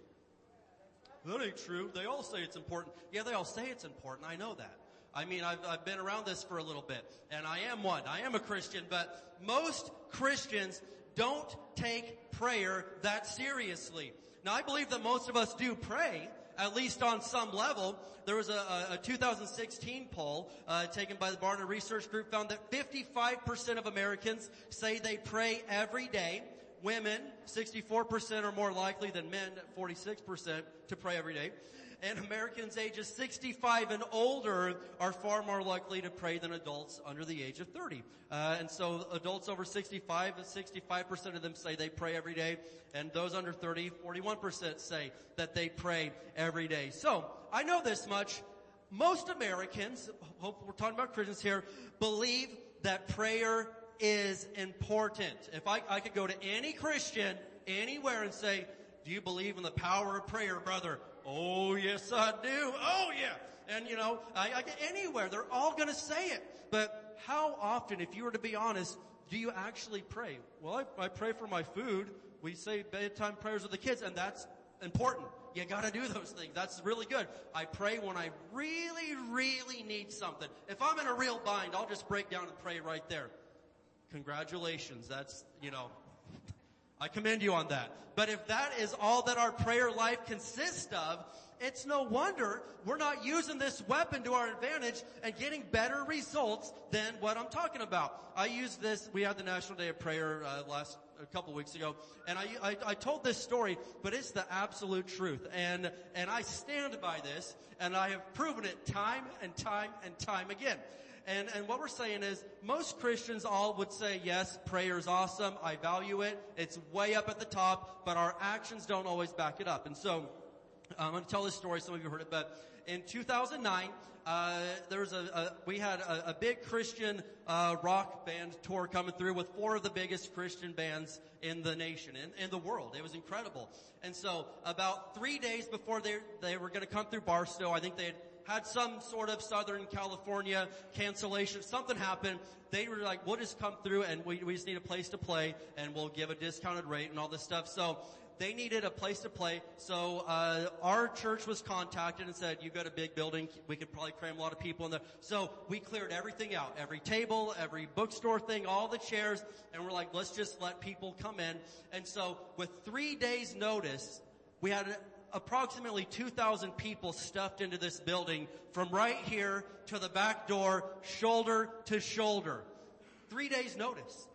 A: That ain't true. They all say it's important. Yeah, they all say it's important. I know that. I mean, I've, I've been around this for a little bit, and I am one. I am a Christian, but most Christians don't take prayer that seriously. Now, I believe that most of us do pray, at least on some level. There was a, a 2016 poll uh, taken by the Barna Research Group found that 55% of Americans say they pray every day. Women, 64% are more likely than men, 46% to pray every day. And Americans ages 65 and older are far more likely to pray than adults under the age of 30. Uh, and so adults over 65, 65% of them say they pray every day. And those under 30, 41% say that they pray every day. So, I know this much. Most Americans, hope we're talking about Christians here, believe that prayer is important. If I, I could go to any Christian anywhere and say, do you believe in the power of prayer, brother? Oh, yes, I do. Oh, yeah. And you know, I, I get anywhere. They're all going to say it. But how often, if you were to be honest, do you actually pray? Well, I, I pray for my food. We say bedtime prayers with the kids, and that's important. You gotta do those things. That's really good. I pray when I really, really need something. If I'm in a real bind, I'll just break down and pray right there. Congratulations. That's, you know, I commend you on that. But if that is all that our prayer life consists of, it's no wonder we're not using this weapon to our advantage and getting better results than what I'm talking about. I used this, we had the National Day of Prayer uh, last a couple weeks ago, and I, I, I told this story, but it's the absolute truth, and and I stand by this, and I have proven it time and time and time again. And, and what we're saying is most Christians all would say, yes, prayer is awesome. I value it. It's way up at the top, but our actions don't always back it up. And so, I'm going to tell this story. Some of you heard it, but in 2009, uh, there was a, a we had a, a big Christian uh, rock band tour coming through with four of the biggest Christian bands in the nation in, in the world. It was incredible. And so, about three days before they they were going to come through Barstow, I think they had had some sort of Southern California cancellation. Something happened. They were like, we'll just come through and we, we just need a place to play and we'll give a discounted rate and all this stuff. So they needed a place to play. So uh, our church was contacted and said, "You got a big building. We could probably cram a lot of people in there." So we cleared everything out, every table, every bookstore thing, all the chairs, and we're like, "Let's just let people come in." And so with three days' notice, we had approximately 2,000 people stuffed into this building from right here to the back door, shoulder to shoulder. Three days notice.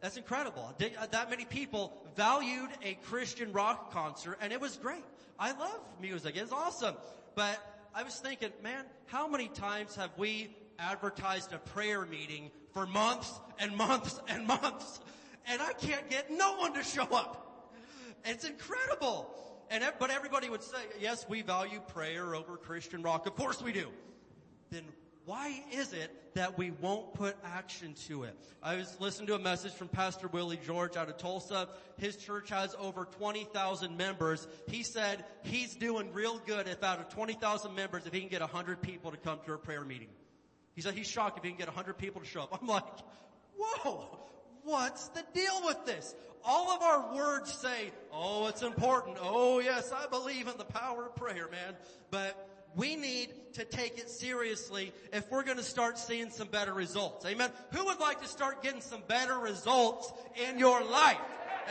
A: That's incredible. Uh, that many people valued a Christian rock concert and it was great. I love music. It's awesome. But I was thinking, man, how many times have we advertised a prayer meeting for months and months and months and I can't get no one to show up. It's incredible. And, but everybody would say, yes, we value prayer over Christian rock. Of course we do. Then why is it that we won't put action to it? I was listening to a message from Pastor Willie George out of Tulsa. His church has over 20,000 members. He said he's doing real good if out of 20,000 members if he can get 100 people to come to a prayer meeting. He said he's shocked if he can get 100 people to show up. I'm like, whoa, what's the deal with this? All of our words say, oh, it's important. Oh yes, I believe in the power of prayer, man. But we need to take it seriously if we're going to start seeing some better results. Amen. Who would like to start getting some better results in your life?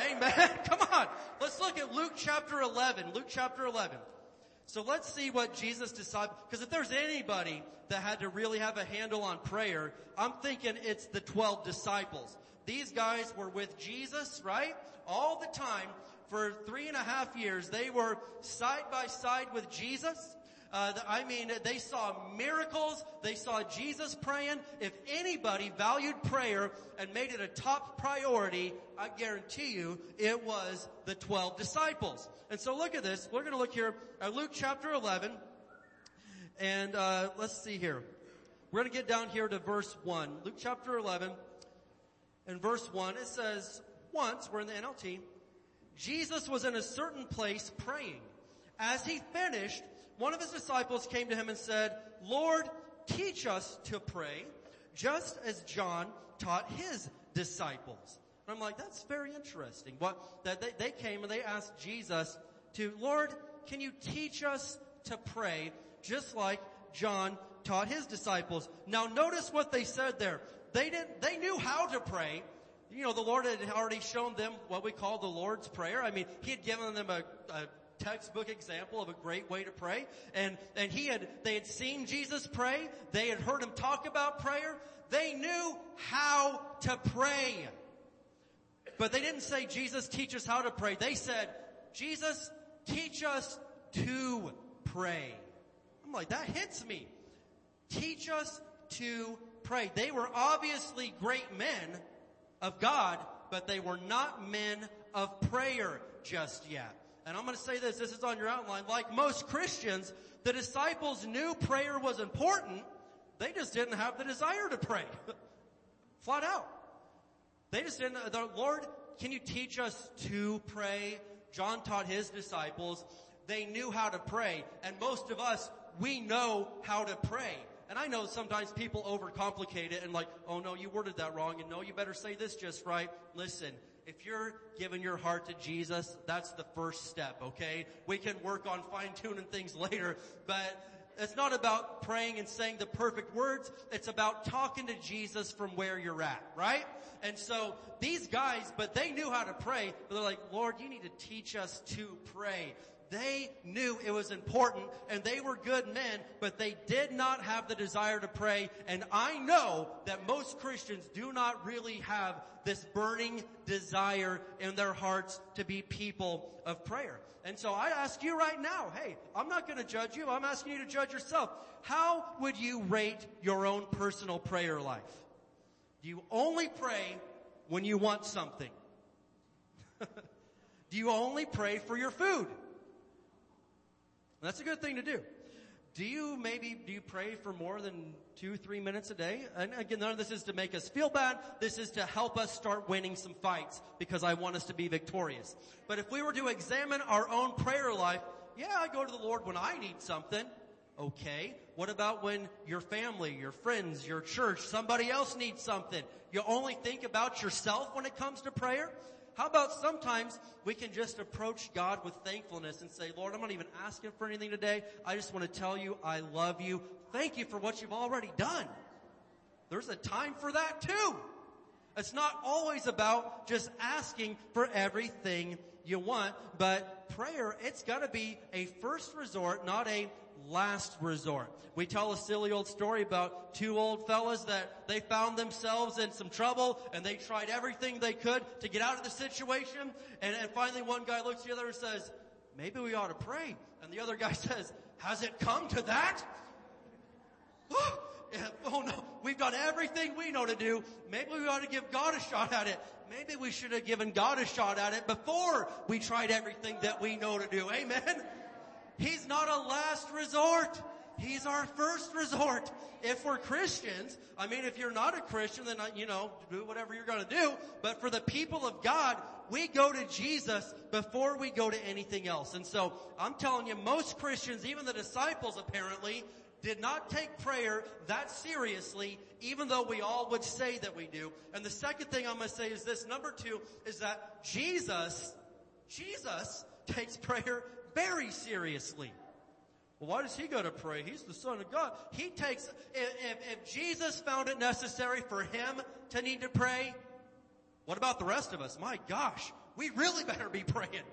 A: Amen. Come on. Let's look at Luke chapter 11. Luke chapter 11. So let's see what Jesus decided, because if there's anybody that had to really have a handle on prayer, I'm thinking it's the 12 disciples. These guys were with Jesus, right? All the time. For three and a half years, they were side by side with Jesus. Uh, I mean, they saw miracles. They saw Jesus praying. If anybody valued prayer and made it a top priority, I guarantee you it was the 12 disciples. And so look at this. We're going to look here at Luke chapter 11. And uh, let's see here. We're going to get down here to verse 1. Luke chapter 11 and verse 1. It says, once, we're in the NLT, Jesus was in a certain place praying. As he finished, one of his disciples came to him and said, Lord, teach us to pray, just as John taught his disciples. And I'm like, that's very interesting. What, that they, they came and they asked Jesus to, Lord, can you teach us to pray, just like John taught his disciples? Now notice what they said there. They didn't, they knew how to pray. You know, the Lord had already shown them what we call the Lord's Prayer. I mean, He had given them a, a textbook example of a great way to pray. And, and he had, they had seen Jesus pray. They had heard him talk about prayer. They knew how to pray. But they didn't say, Jesus, teach us how to pray. They said, Jesus, teach us to pray. I'm like, that hits me. Teach us to pray. They were obviously great men of God, but they were not men of prayer just yet. And I'm going to say this, this is on your outline. Like most Christians, the disciples knew prayer was important. They just didn't have the desire to pray. Flat out. They just didn't, the Lord, can you teach us to pray? John taught his disciples. They knew how to pray. And most of us, we know how to pray. And I know sometimes people overcomplicate it and like, oh no, you worded that wrong and no, you better say this just right. Listen, if you're giving your heart to Jesus, that's the first step, okay? We can work on fine tuning things later, but it's not about praying and saying the perfect words. It's about talking to Jesus from where you're at, right? And so these guys, but they knew how to pray, but they're like, Lord, you need to teach us to pray. They knew it was important and they were good men, but they did not have the desire to pray. And I know that most Christians do not really have this burning desire in their hearts to be people of prayer. And so I ask you right now, hey, I'm not going to judge you. I'm asking you to judge yourself. How would you rate your own personal prayer life? Do you only pray when you want something? do you only pray for your food? That's a good thing to do. Do you maybe, do you pray for more than two, three minutes a day? And again, none of this is to make us feel bad. This is to help us start winning some fights because I want us to be victorious. But if we were to examine our own prayer life, yeah, I go to the Lord when I need something. Okay. What about when your family, your friends, your church, somebody else needs something? You only think about yourself when it comes to prayer? How about sometimes we can just approach God with thankfulness and say, Lord, I'm not even asking for anything today. I just want to tell you I love you. Thank you for what you've already done. There's a time for that too. It's not always about just asking for everything you want, but prayer, it's gotta be a first resort, not a last resort. We tell a silly old story about two old fellas that they found themselves in some trouble and they tried everything they could to get out of the situation. And, and finally one guy looks at the other and says, maybe we ought to pray. And the other guy says, has it come to that? Oh, oh no, we've done everything we know to do. Maybe we ought to give God a shot at it. Maybe we should have given God a shot at it before we tried everything that we know to do. Amen. He's not a last resort. He's our first resort. If we're Christians, I mean, if you're not a Christian, then, uh, you know, do whatever you're gonna do. But for the people of God, we go to Jesus before we go to anything else. And so, I'm telling you, most Christians, even the disciples apparently, did not take prayer that seriously, even though we all would say that we do. And the second thing I'm gonna say is this, number two, is that Jesus, Jesus takes prayer very seriously. Well, why does he go to pray? He's the son of God. He takes, if, if, if Jesus found it necessary for him to need to pray, what about the rest of us? My gosh, we really better be praying.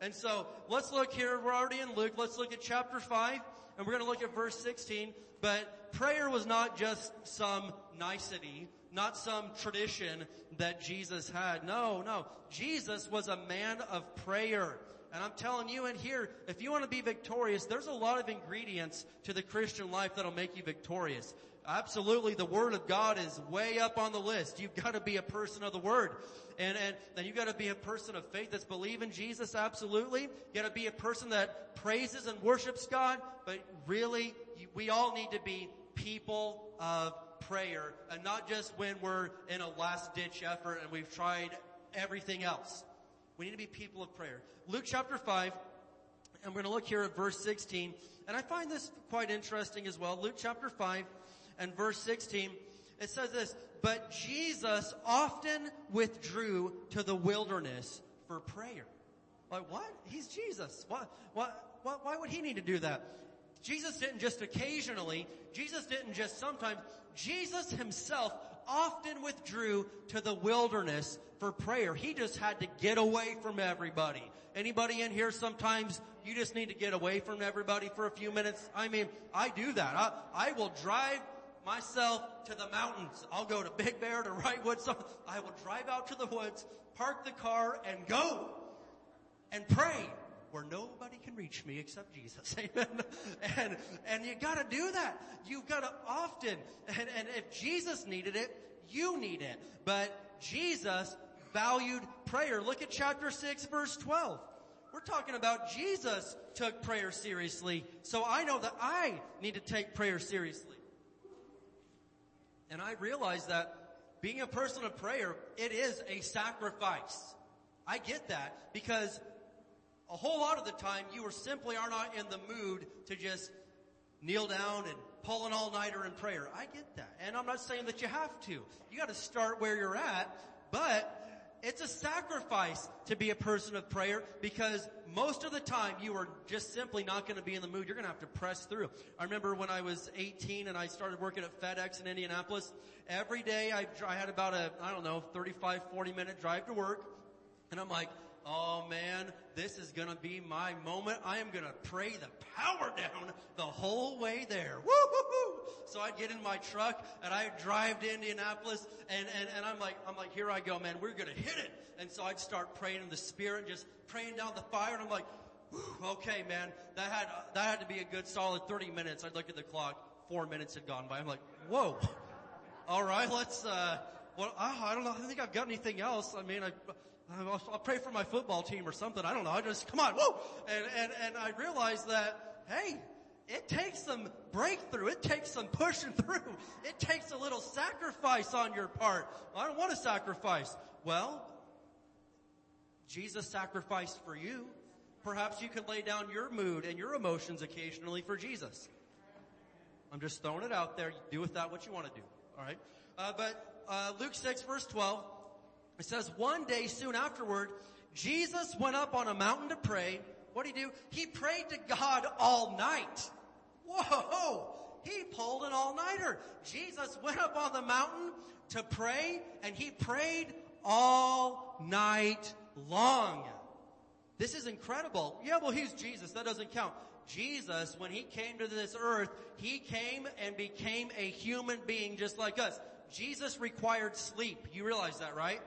A: And so let's look here. We're already in Luke. Let's look at chapter 5 and we're going to look at verse 16. But prayer was not just some nicety, not some tradition that Jesus had. No, no. Jesus was a man of prayer. And I'm telling you in here, if you want to be victorious, there's a lot of ingredients to the Christian life that'll make you victorious. Absolutely, the Word of God is way up on the list. You've got to be a person of the Word. And, and then you've got to be a person of faith that's believing Jesus, absolutely. You've got to be a person that praises and worships God, but really, we all need to be people of prayer, and not just when we're in a last ditch effort and we've tried everything else. We need to be people of prayer. Luke chapter 5, and we're going to look here at verse 16. And I find this quite interesting as well. Luke chapter 5 and verse 16. It says this, but Jesus often withdrew to the wilderness for prayer. Like what? He's Jesus. Why, why, why, why would he need to do that? Jesus didn't just occasionally, Jesus didn't just sometimes, Jesus himself often withdrew to the wilderness for prayer. He just had to get away from everybody. Anybody in here sometimes you just need to get away from everybody for a few minutes? I mean, I do that. I, I will drive myself to the mountains. I'll go to Big Bear, to Wrightwood. So I will drive out to the woods, park the car and go and pray where nobody can reach me except Jesus. Amen. And, and you gotta do that. You've gotta often, and, and if Jesus needed it, you need it. But Jesus valued prayer. Look at chapter 6 verse 12. We're talking about Jesus took prayer seriously. So I know that I need to take prayer seriously. And I realize that being a person of prayer, it is a sacrifice. I get that because a whole lot of the time you are simply are not in the mood to just kneel down and pull an all-nighter in prayer. I get that. And I'm not saying that you have to. You gotta start where you're at, but it's a sacrifice to be a person of prayer because most of the time you are just simply not going to be in the mood. You're going to have to press through. I remember when I was 18 and I started working at FedEx in Indianapolis. Every day I, I had about a, I don't know, 35, 40 minute drive to work. And I'm like, oh man, this is gonna be my moment. I am gonna pray the power down the whole way there. Woo-hoo-hoo! So I'd get in my truck and I'd drive to Indianapolis and, and, and I'm like, I'm like, here I go, man, we're gonna hit it. And so I'd start praying in the spirit, just praying down the fire and I'm like, okay man, that had, that had to be a good solid 30 minutes. I'd look at the clock, four minutes had gone by. I'm like, whoa. Alright, let's, uh, well, I don't know. I don't think I've got anything else. I mean, I, I'll, I'll pray for my football team or something. I don't know. I just, come on, whoa! And, and, and I realized that, hey, it takes some breakthrough. It takes some pushing through. It takes a little sacrifice on your part. I don't want to sacrifice. Well, Jesus sacrificed for you. Perhaps you can lay down your mood and your emotions occasionally for Jesus. I'm just throwing it out there. Do with that what you want to do. Alright? Uh, but, uh, Luke 6 verse 12, it says, one day soon afterward, Jesus went up on a mountain to pray. What did he do? He prayed to God all night. Whoa! He pulled an all-nighter. Jesus went up on the mountain to pray and he prayed all night long. This is incredible. Yeah, well he's Jesus. That doesn't count. Jesus, when he came to this earth, he came and became a human being just like us. Jesus required sleep. You realize that, right?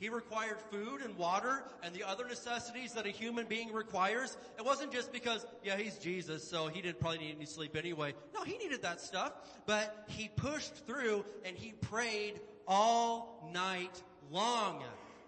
A: He required food and water and the other necessities that a human being requires. It wasn't just because, yeah, he's Jesus, so he didn't probably need any sleep anyway. No, he needed that stuff. But he pushed through and he prayed all night long.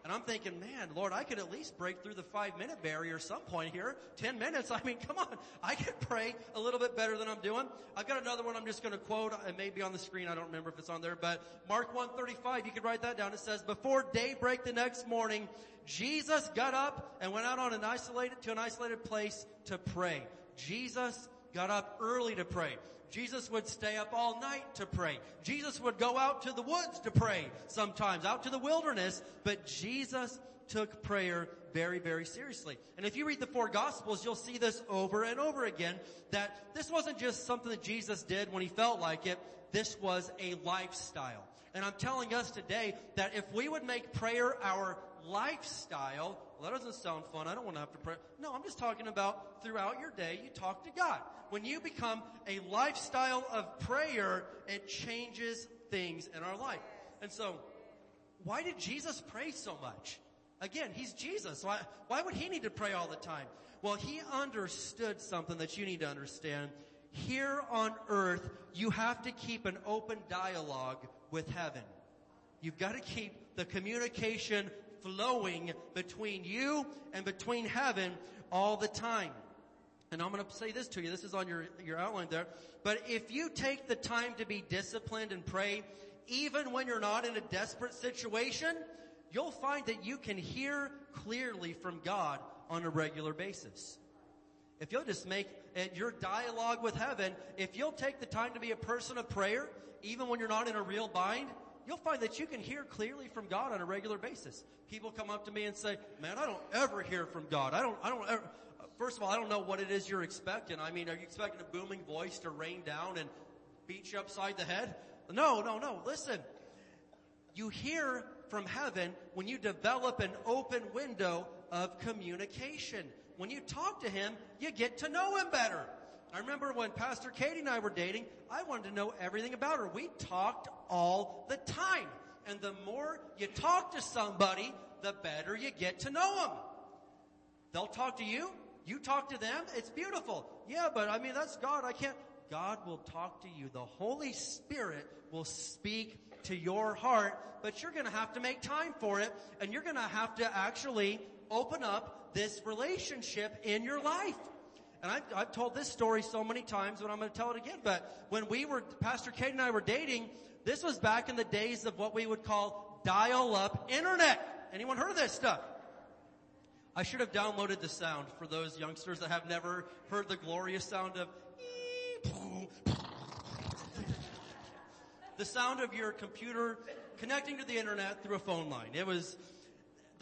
A: And I'm thinking, man, Lord, I could at least break through the five minute barrier some point here. Ten minutes. I mean, come on. I could pray a little bit better than I'm doing. I've got another one I'm just going to quote. It may be on the screen. I don't remember if it's on there, but Mark 135, you could write that down. It says, before daybreak the next morning, Jesus got up and went out on an isolated, to an isolated place to pray. Jesus got up early to pray. Jesus would stay up all night to pray. Jesus would go out to the woods to pray sometimes, out to the wilderness, but Jesus took prayer very, very seriously. And if you read the four gospels, you'll see this over and over again, that this wasn't just something that Jesus did when he felt like it, this was a lifestyle. And I'm telling us today that if we would make prayer our lifestyle, well, that doesn't sound fun. I don't want to have to pray. No, I'm just talking about throughout your day, you talk to God. When you become a lifestyle of prayer, it changes things in our life. And so, why did Jesus pray so much? Again, he's Jesus. Why, why would he need to pray all the time? Well, he understood something that you need to understand. Here on earth, you have to keep an open dialogue with heaven. You've got to keep the communication flowing between you and between heaven all the time. And I'm going to say this to you. This is on your, your outline there. But if you take the time to be disciplined and pray, even when you're not in a desperate situation, you'll find that you can hear clearly from God on a regular basis. If you'll just make it your dialogue with heaven, if you'll take the time to be a person of prayer, even when you're not in a real bind, you'll find that you can hear clearly from God on a regular basis. People come up to me and say, man, I don't ever hear from God. I don't, I don't ever, first of all, I don't know what it is you're expecting. I mean, are you expecting a booming voice to rain down and beat you upside the head? No, no, no. Listen. You hear from heaven when you develop an open window of communication. When you talk to him, you get to know him better. I remember when Pastor Katie and I were dating, I wanted to know everything about her. We talked all the time. And the more you talk to somebody, the better you get to know them. They'll talk to you. You talk to them. It's beautiful. Yeah, but I mean, that's God. I can't. God will talk to you. The Holy Spirit will speak to your heart, but you're going to have to make time for it and you're going to have to actually open up this relationship in your life. And I've, I've told this story so many times, but I'm going to tell it again. But when we were, Pastor Kate and I were dating, this was back in the days of what we would call dial-up internet. Anyone heard of this stuff? I should have downloaded the sound for those youngsters that have never heard the glorious sound of the sound of your computer connecting to the internet through a phone line. It was,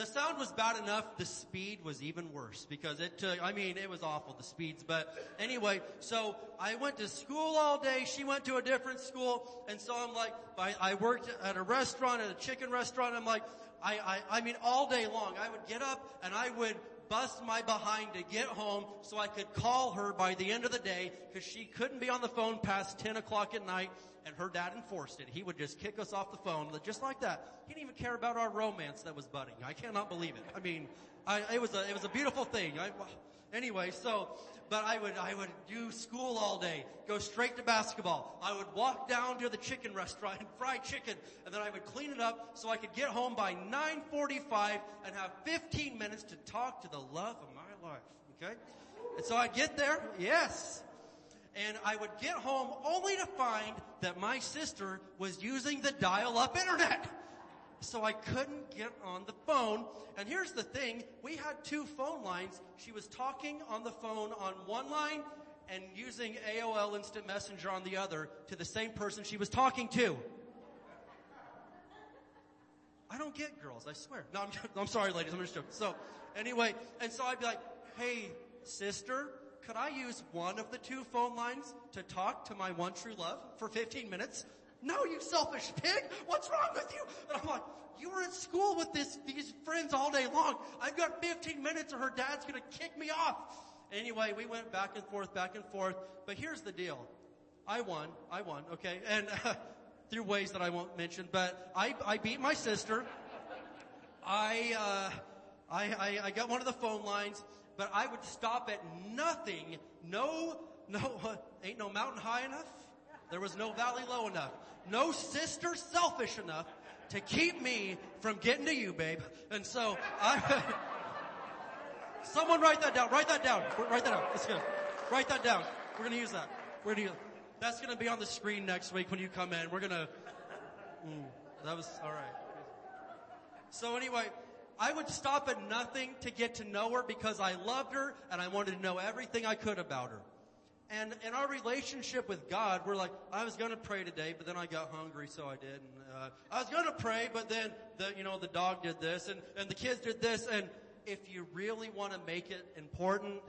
A: the sound was bad enough, the speed was even worse because it took, I mean, it was awful, the speeds. But anyway, so I went to school all day, she went to a different school, and so I'm like, I, I worked at a restaurant, at a chicken restaurant, I'm like, I, I, I mean all day long, I would get up and I would bust my behind to get home so I could call her by the end of the day because she couldn't be on the phone past 10 o'clock at night and her dad enforced it. He would just kick us off the phone just like that. He didn't even care about our romance that was budding. I cannot believe it. I mean, I, it was a, it was a beautiful thing. I, anyway, so, but I would, I would do school all day, go straight to basketball. I would walk down to the chicken restaurant and fry chicken, and then I would clean it up so I could get home by 9.45 and have 15 minutes to talk to the love of my life. Okay? And so I'd get there, yes. And I would get home only to find that my sister was using the dial-up internet. So I couldn't get on the phone. And here's the thing, we had two phone lines. She was talking on the phone on one line and using AOL Instant Messenger on the other to the same person she was talking to. I don't get girls, I swear. No, I'm, I'm sorry ladies, I'm just joking. So, anyway, and so I'd be like, hey, sister, could I use one of the two phone lines to talk to my one true love for 15 minutes? No, you selfish pig! What's wrong with you? And I'm like, you were at school with this, these friends all day long. I've got 15 minutes or her dad's gonna kick me off. Anyway, we went back and forth, back and forth. But here's the deal. I won. I won, okay? And uh, through ways that I won't mention, but I, I beat my sister. I, uh, I, I, I got one of the phone lines, but I would stop at nothing. No, no, ain't no mountain high enough. There was no valley low enough. No sister selfish enough to keep me from getting to you, babe. And so I, someone write that down. Write that down. Write that down. Let's go. Write that down. We're gonna use that. We're gonna use, that's gonna be on the screen next week when you come in. We're gonna, mm, that was, alright. So anyway, I would stop at nothing to get to know her because I loved her and I wanted to know everything I could about her. And in our relationship with God, we're like, I was gonna pray today, but then I got hungry, so I did. And, uh, I was gonna pray, but then the, you know, the dog did this and, and the kids did this. And if you really wanna make it important,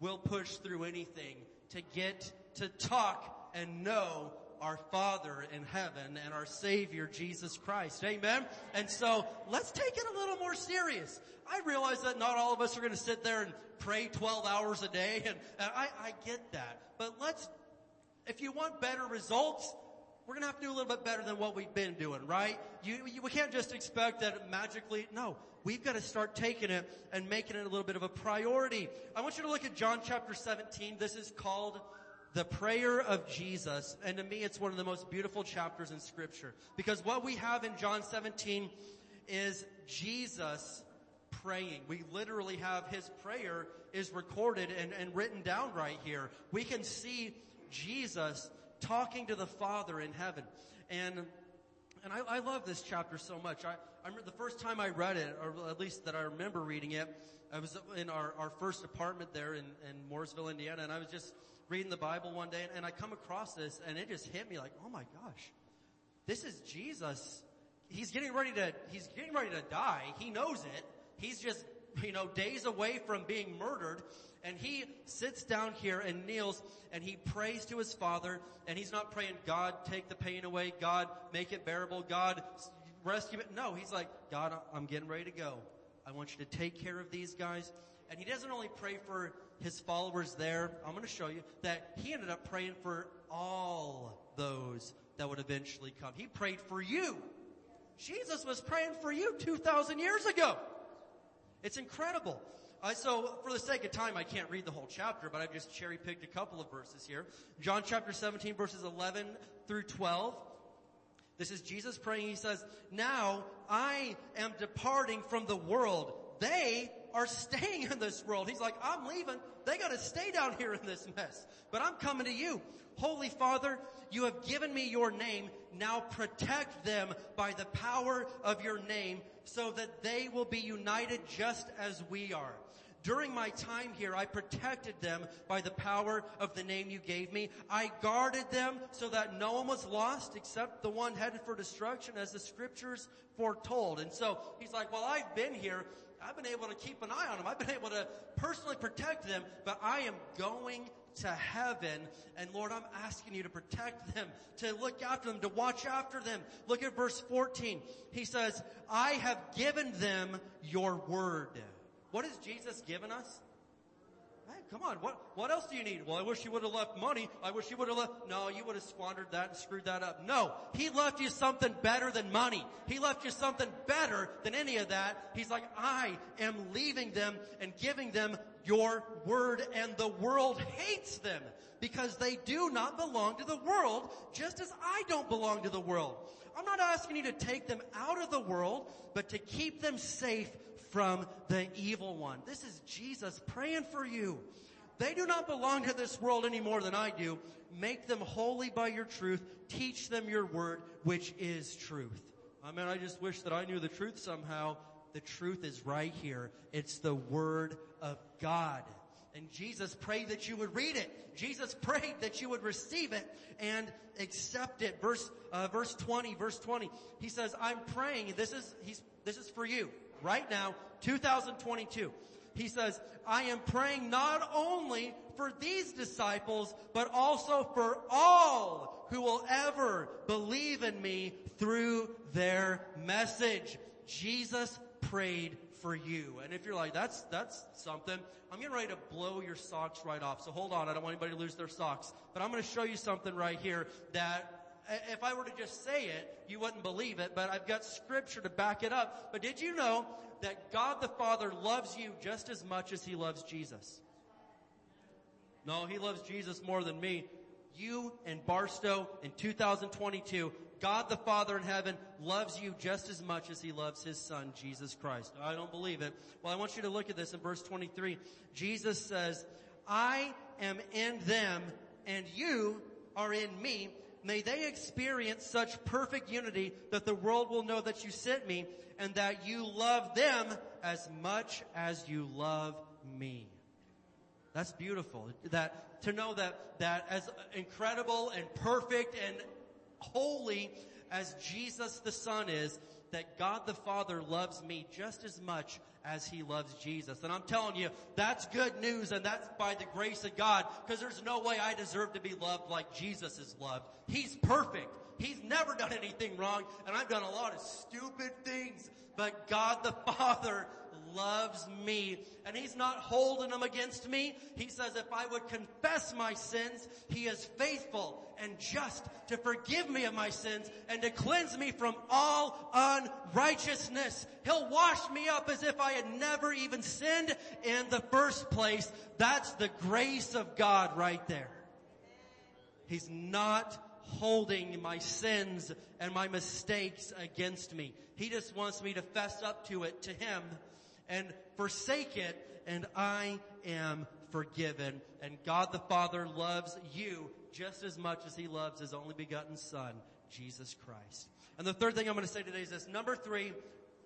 A: we'll push through anything to get to talk and know our Father in heaven and our Savior Jesus Christ. Amen? And so let's take it a little more serious. I realize that not all of us are going to sit there and pray 12 hours a day and, and I, I get that. But let's, if you want better results, we're gonna have to do a little bit better than what we've been doing, right? You, you, we can't just expect that magically, no. We've gotta start taking it and making it a little bit of a priority. I want you to look at John chapter 17. This is called the prayer of Jesus. And to me, it's one of the most beautiful chapters in scripture. Because what we have in John 17 is Jesus praying. We literally have his prayer is recorded and, and written down right here. We can see Jesus talking to the Father in heaven. And and I, I, love this chapter so much. I, I remember the first time I read it, or at least that I remember reading it, I was in our, our first apartment there in, in Mooresville, Indiana, and I was just reading the Bible one day, and, and I come across this, and it just hit me like, oh my gosh, this is Jesus. He's getting ready to, he's getting ready to die. He knows it. He's just you know, days away from being murdered. And he sits down here and kneels and he prays to his father and he's not praying, God, take the pain away. God, make it bearable. God, rescue it. No, he's like, God, I'm getting ready to go. I want you to take care of these guys. And he doesn't only pray for his followers there. I'm going to show you that he ended up praying for all those that would eventually come. He prayed for you. Jesus was praying for you 2,000 years ago. It's incredible. Uh, so for the sake of time, I can't read the whole chapter, but I've just cherry picked a couple of verses here. John chapter 17 verses 11 through 12. This is Jesus praying. He says, now I am departing from the world. They are staying in this world. He's like, I'm leaving. They gotta stay down here in this mess. But I'm coming to you. Holy Father, you have given me your name. Now protect them by the power of your name so that they will be united just as we are. During my time here, I protected them by the power of the name you gave me. I guarded them so that no one was lost except the one headed for destruction as the scriptures foretold. And so he's like, well, I've been here. I've been able to keep an eye on them. I've been able to personally protect them, but I am going to heaven. And Lord, I'm asking you to protect them, to look after them, to watch after them. Look at verse 14. He says, I have given them your word. What has Jesus given us? Come on, what, what else do you need? Well, I wish you would have left money. I wish you would have left, no, you would have squandered that and screwed that up. No, He left you something better than money. He left you something better than any of that. He's like, I am leaving them and giving them your word and the world hates them because they do not belong to the world just as I don't belong to the world. I'm not asking you to take them out of the world, but to keep them safe from the evil one. This is Jesus praying for you. They do not belong to this world any more than I do. Make them holy by your truth. Teach them your word, which is truth. I mean, I just wish that I knew the truth somehow. The truth is right here. It's the word of God. And Jesus prayed that you would read it. Jesus prayed that you would receive it and accept it. Verse, uh, verse 20, verse 20. He says, I'm praying, this is, he's, this is for you right now, 2022. He says, I am praying not only for these disciples, but also for all who will ever believe in me through their message. Jesus prayed for you. And if you're like, that's, that's something, I'm getting ready to blow your socks right off. So hold on, I don't want anybody to lose their socks. But I'm gonna show you something right here that if I were to just say it, you wouldn't believe it, but I've got scripture to back it up. But did you know that God the Father loves you just as much as He loves Jesus? No, He loves Jesus more than me. You and Barstow in 2022, God the Father in heaven loves you just as much as He loves His Son, Jesus Christ. I don't believe it. Well, I want you to look at this in verse 23. Jesus says, I am in them and you are in me. May they experience such perfect unity that the world will know that you sent me and that you love them as much as you love me. That's beautiful. That, to know that, that as incredible and perfect and holy as Jesus the Son is, that God the Father loves me just as much as He loves Jesus. And I'm telling you, that's good news and that's by the grace of God because there's no way I deserve to be loved like Jesus is loved. He's perfect. He's never done anything wrong and I've done a lot of stupid things, but God the Father loves me and He's not holding them against me. He says if I would confess my sins, He is faithful and just to forgive me of my sins and to cleanse me from all unrighteousness. He'll wash me up as if I had never even sinned in the first place. That's the grace of God right there. He's not holding my sins and my mistakes against me. He just wants me to fess up to it to Him and forsake it and I am forgiven. And God the Father loves you just as much as He loves His only begotten Son, Jesus Christ. And the third thing I'm going to say today is this. Number three,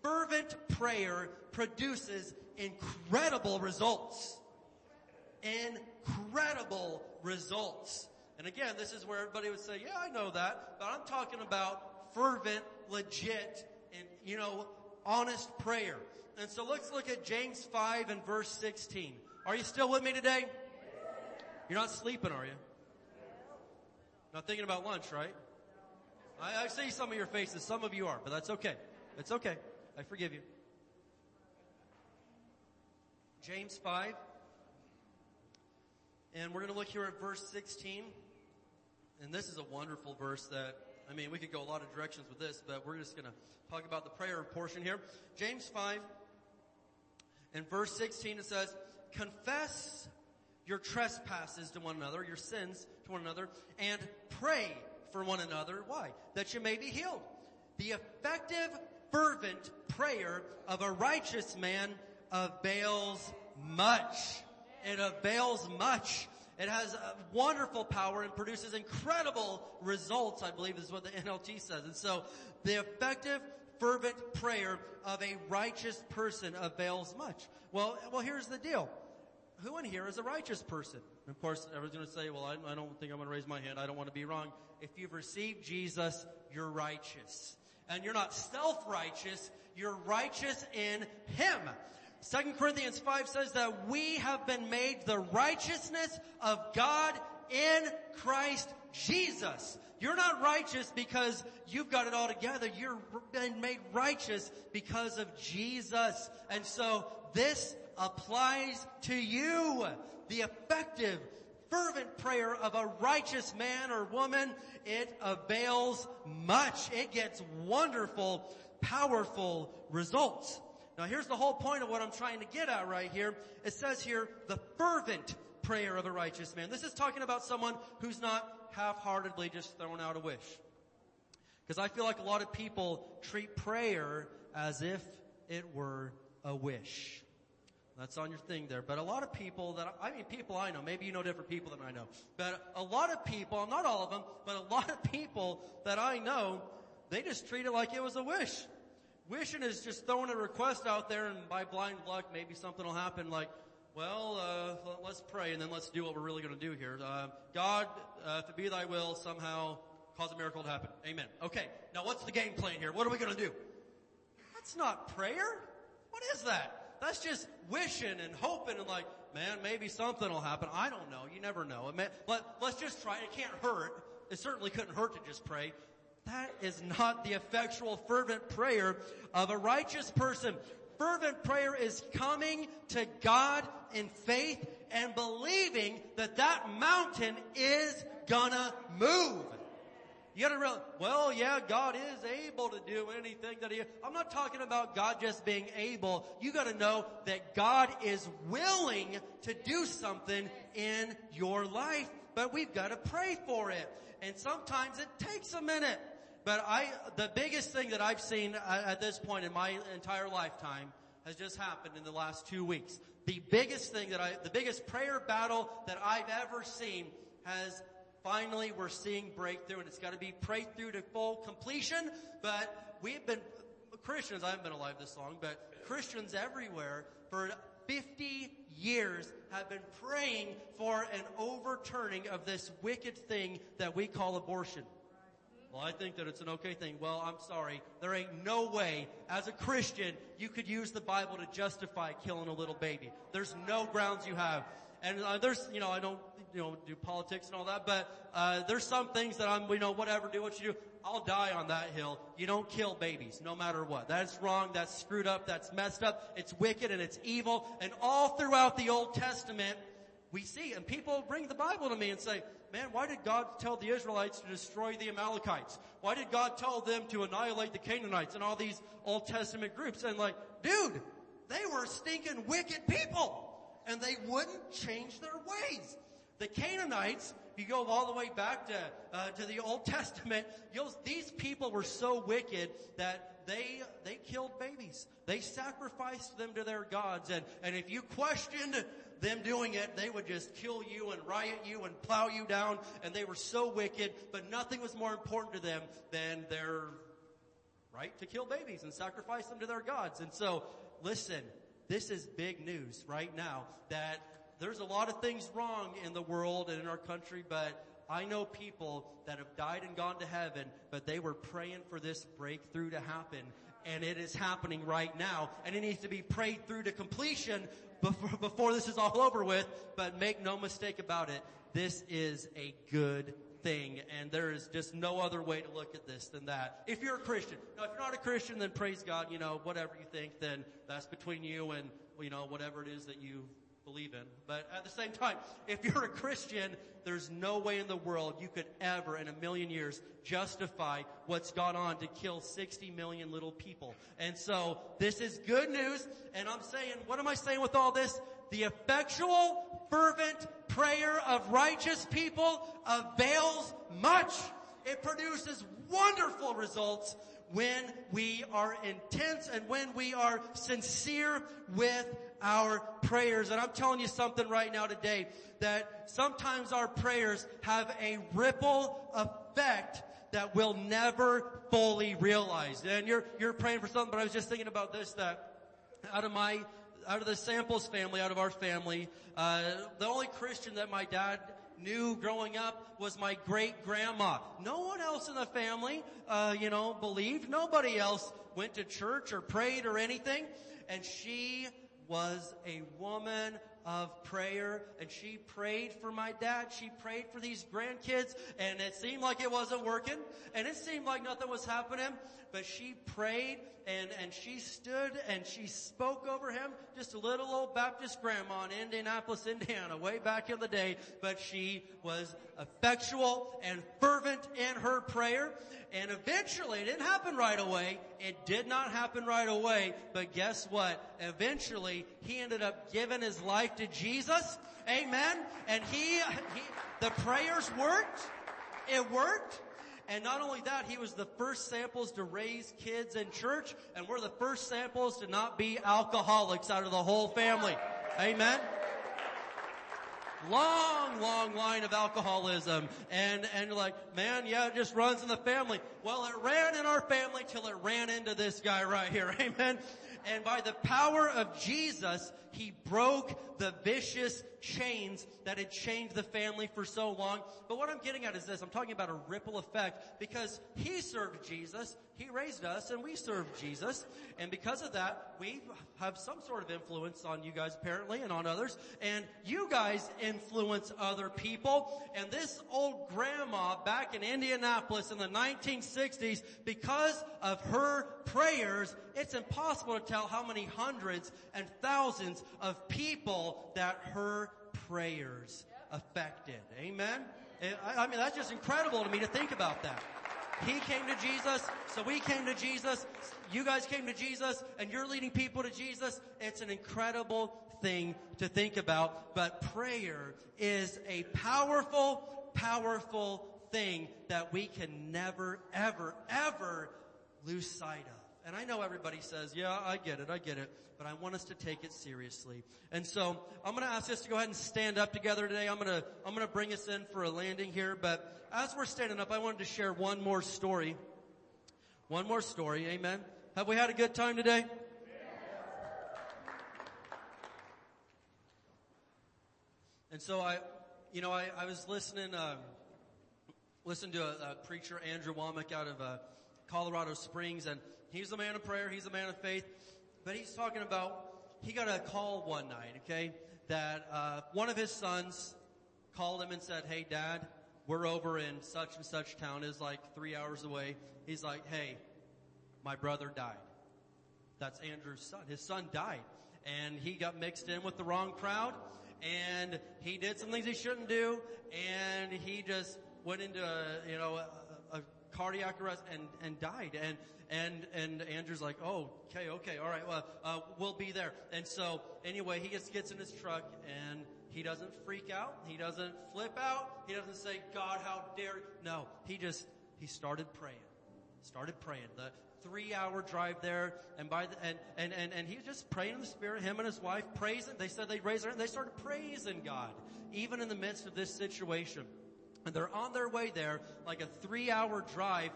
A: fervent prayer produces incredible results. Incredible results. And again, this is where everybody would say, yeah, I know that, but I'm talking about fervent, legit, and, you know, honest prayer. And so let's look at James 5 and verse 16. Are you still with me today? You're not sleeping, are you? Not thinking about lunch, right? I, I see some of your faces. Some of you are, but that's okay. It's okay. I forgive you. James 5. And we're going to look here at verse 16. And this is a wonderful verse that, I mean, we could go a lot of directions with this, but we're just going to talk about the prayer portion here. James 5 and verse 16 it says, confess your trespasses to one another, your sins to one another, and pray for one another. Why? That you may be healed. The effective, fervent prayer of a righteous man avails much. It avails much. It has a wonderful power and produces incredible results, I believe is what the NLT says. And so the effective, fervent prayer of a righteous person avails much. Well, well, here's the deal. Who in here is a righteous person? And of course, everyone's going to say, well, I, I don't think I'm going to raise my hand. I don't want to be wrong. If you've received Jesus, you're righteous. And you're not self-righteous, you're righteous in Him. 2 Corinthians 5 says that we have been made the righteousness of God in Christ Jesus. You're not righteous because you've got it all together. You're been made righteous because of Jesus. And so this applies to you. The effective, fervent prayer of a righteous man or woman, it avails much. It gets wonderful, powerful results. Now here's the whole point of what I'm trying to get at right here. It says here, the fervent prayer of a righteous man. This is talking about someone who's not half-heartedly just throwing out a wish. Because I feel like a lot of people treat prayer as if it were a wish. That's on your thing there. But a lot of people that, I mean people I know, maybe you know different people than I know, but a lot of people, not all of them, but a lot of people that I know, they just treat it like it was a wish. Wishing is just throwing a request out there and by blind luck, maybe something will happen like, well, uh, let's pray and then let's do what we're really going to do here. Uh, God, uh, if it be thy will, somehow cause a miracle to happen. Amen. Okay. Now what's the game plan here? What are we going to do? That's not prayer. What is that? That's just wishing and hoping and like, man, maybe something will happen. I don't know. You never know. May, let, let's just try. It can't hurt. It certainly couldn't hurt to just pray. That is not the effectual fervent prayer of a righteous person. Fervent prayer is coming to God in faith and believing that that mountain is gonna move. You gotta realize, well, yeah, God is able to do anything that He, I'm not talking about God just being able. You gotta know that God is willing to do something in your life, but we've gotta pray for it. And sometimes it takes a minute. But I, the biggest thing that I've seen at, this point in my entire lifetime has just happened in the last two weeks. The biggest thing that I, the biggest prayer battle that I've ever seen has finally we're seeing breakthrough and it's got to be prayed through to full completion. But we've been, Christians, I haven't been alive this long, but Christians everywhere for 50 years have been praying for an overturning of this wicked thing that we call abortion. Well, I think that it's an okay thing. Well, I'm sorry. There ain't no way, as a Christian, you could use the Bible to justify killing a little baby. There's no grounds you have. And uh, there's, you know, I don't, you know, do politics and all that, but uh, there's some things that I'm, you know, whatever, do what you do. I'll die on that hill. You don't kill babies, no matter what. That's wrong. That's screwed up. That's messed up. It's wicked and it's evil. And all throughout the Old Testament, we see, and people bring the Bible to me and say, man, why did God tell the Israelites to destroy the Amalekites? Why did God tell them to annihilate the Canaanites and all these Old Testament groups? And like, dude, they were stinking wicked people. And they wouldn't change their ways. The Canaanites, you go all the way back to uh, to the Old Testament, you'll, these people were so wicked that they they killed babies. They sacrificed them to their gods, and and if you questioned them doing it, they would just kill you and riot you and plow you down. And they were so wicked, but nothing was more important to them than their right to kill babies and sacrifice them to their gods. And so, listen, this is big news right now that there's a lot of things wrong in the world and in our country, but I know people that have died and gone to heaven, but they were praying for this breakthrough to happen. And it is happening right now. And it needs to be prayed through to completion before, before this is all over with. But make no mistake about it. This is a good thing and there is just no other way to look at this than that. If you're a Christian. Now if you're not a Christian, then praise God, you know, whatever you think, then that's between you and, you know, whatever it is that you believe in. But at the same time, if you're a Christian, there's no way in the world you could ever in a million years justify what's gone on to kill 60 million little people. And so this is good news. And I'm saying, what am I saying with all this? The effectual, fervent prayer of righteous people avails much. It produces wonderful results when we are intense and when we are sincere with our prayers. And I'm telling you something right now today that sometimes our prayers have a ripple effect that we'll never fully realize. And you're, you're praying for something, but I was just thinking about this that out of my out of the Samples family, out of our family, uh, the only Christian that my dad knew growing up was my great grandma. No one else in the family, uh, you know, believed. Nobody else went to church or prayed or anything. And she was a woman of prayer and she prayed for my dad. She prayed for these grandkids and it seemed like it wasn't working and it seemed like nothing was happening, but she prayed and, and she stood and she spoke over him, just a little old Baptist grandma in Indianapolis, Indiana, way back in the day, but she was effectual and fervent in her prayer and eventually it didn't happen right away. It did not happen right away, but guess what? Eventually he ended up giving his life to Jesus. Amen. And he, he, the prayers worked. It worked. And not only that, he was the first Samples to raise kids in church, and we're the first Samples to not be alcoholics out of the whole family. Amen. Long, long line of alcoholism. And, and you're like, man, yeah, it just runs in the family. Well, it ran in our family till it ran into this guy right here. Amen. And by the power of Jesus, he broke the vicious chains that had chained the family for so long. But what I'm getting at is this. I'm talking about a ripple effect because he served Jesus. He raised us and we served Jesus. And because of that, we have some sort of influence on you guys apparently and on others. And you guys influence other people. And this old grandma back in Indianapolis in the 1960s, because of her prayers, it's impossible to tell how many hundreds and thousands of people that her prayers affected. Amen? I mean, that's just incredible to me to think about that. He came to Jesus, so we came to Jesus, you guys came to Jesus, and you're leading people to Jesus. It's an incredible thing to think about, but prayer is a powerful, powerful thing that we can never, ever, ever lose sight of. And I know everybody says, yeah, I get it, I get it, but I want us to take it seriously. And so, I'm gonna ask us to go ahead and stand up together today. I'm gonna, I'm gonna bring us in for a landing here, but as we're standing up, I wanted to share one more story. One more story, amen. Have we had a good time today? And so I, you know, I, I was listening, um, listened to a, a preacher, Andrew Wommack out of, uh, Colorado Springs and he's a man of prayer, he's a man of faith, but he's talking about, he got a call one night, okay, that, uh, one of his sons called him and said, hey dad, we're over in such and such town is like three hours away. He's like, hey, my brother died. That's Andrew's son. His son died and he got mixed in with the wrong crowd and he did some things he shouldn't do and he just went into a, you know, a cardiac arrest and, and died. And, and, and Andrew's like, oh, okay, okay, all right, well, uh, we'll be there. And so anyway, he just gets in his truck and he doesn't freak out. He doesn't flip out. He doesn't say, God, how dare, no, he just, he started praying. Started praying. The three hour drive there and by the, and, and, and, and he was just praying in the spirit, him and his wife praising. They said they raised their, and they started praising God, even in the midst of this situation. And they're on their way there, like a three hour drive,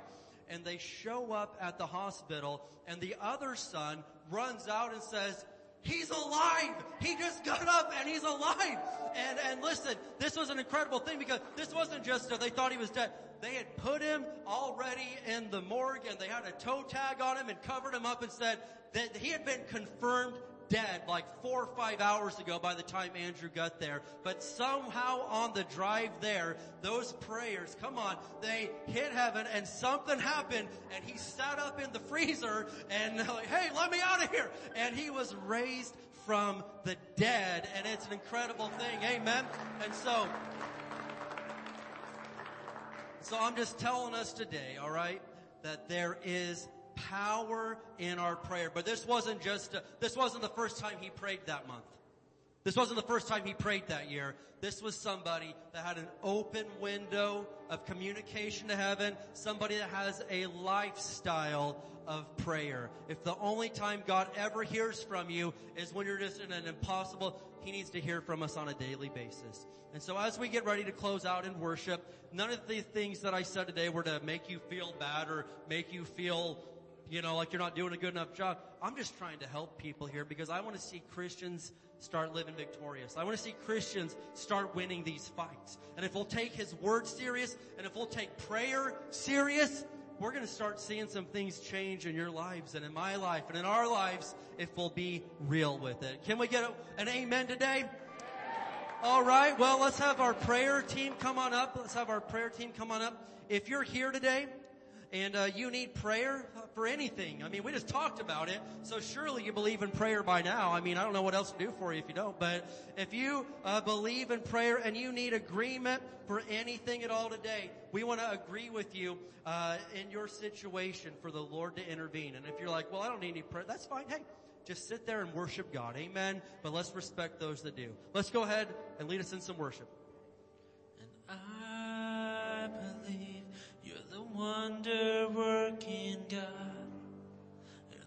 A: and they show up at the hospital, and the other son runs out and says, He's alive! He just got up and he's alive! And, and listen, this was an incredible thing because this wasn't just, uh, they thought he was dead. They had put him already in the morgue and they had a toe tag on him and covered him up and said that he had been confirmed dead like four or five hours ago by the time Andrew got there. But somehow on the drive there, those prayers, come on, they hit heaven and something happened and he sat up in the freezer and like, hey, let me out of here. And he was raised from the dead and it's an incredible thing. Amen. And so, so I'm just telling us today, alright, that there is power in our prayer. But this wasn't just, uh, this wasn't the first time he prayed that month. This wasn't the first time he prayed that year. This was somebody that had an open window of communication to heaven, somebody that has a lifestyle of prayer. If the only time God ever hears from you is when you're just in an impossible, He needs to hear from us on a daily basis. And so as we get ready to close out in worship, none of the things that I said today were to make you feel bad or make you feel you know, like you're not doing a good enough job. I'm just trying to help people here because I want to see Christians start living victorious. I want to see Christians start winning these fights. And if we'll take His Word serious and if we'll take prayer serious, we're going to start seeing some things change in your lives and in my life and in our lives if we'll be real with it. Can we get an amen today? All right. Well, let's have our prayer team come on up. Let's have our prayer team come on up. If you're here today and uh, you need prayer for anything. I mean, we just talked about it, so surely you believe in prayer by now. I mean, I don't know what else to do for you if you don't, but if you uh, believe in prayer and you need agreement for anything at all today, we want to agree with you uh, in your situation for the Lord to intervene. And if you're like, well, I don't need any prayer, that's fine. Hey, just sit there and worship God. Amen. But let's respect those that do. Let's go ahead and lead us in some worship.
E: Wonder working God.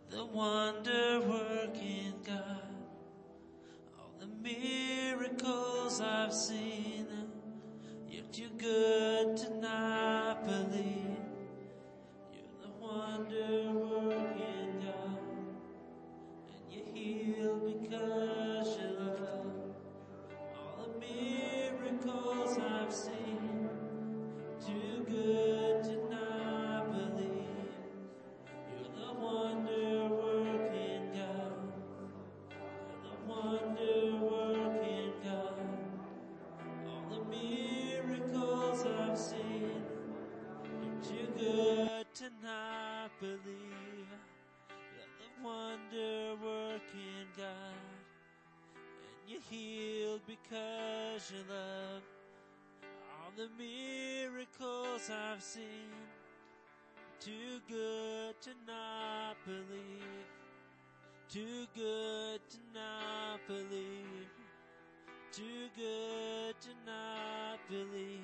E: The wonder working God. All the miracles I've seen, you're too good to not believe. You're the wonder working God. And you heal because you love. All the miracles I've seen, too good to because your love all the miracles I've seen. Too good to not believe. Too good to not believe. Too good to not believe.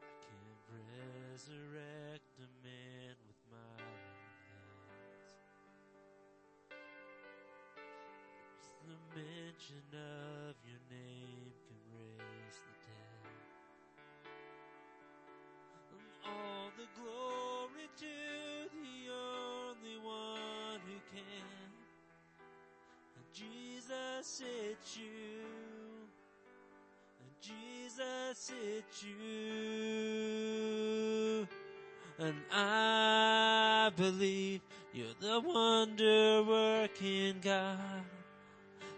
E: I can't resurrect glory to the only one who can. Jesus, it's you. Jesus, it's you. And I believe you're the wonder working God.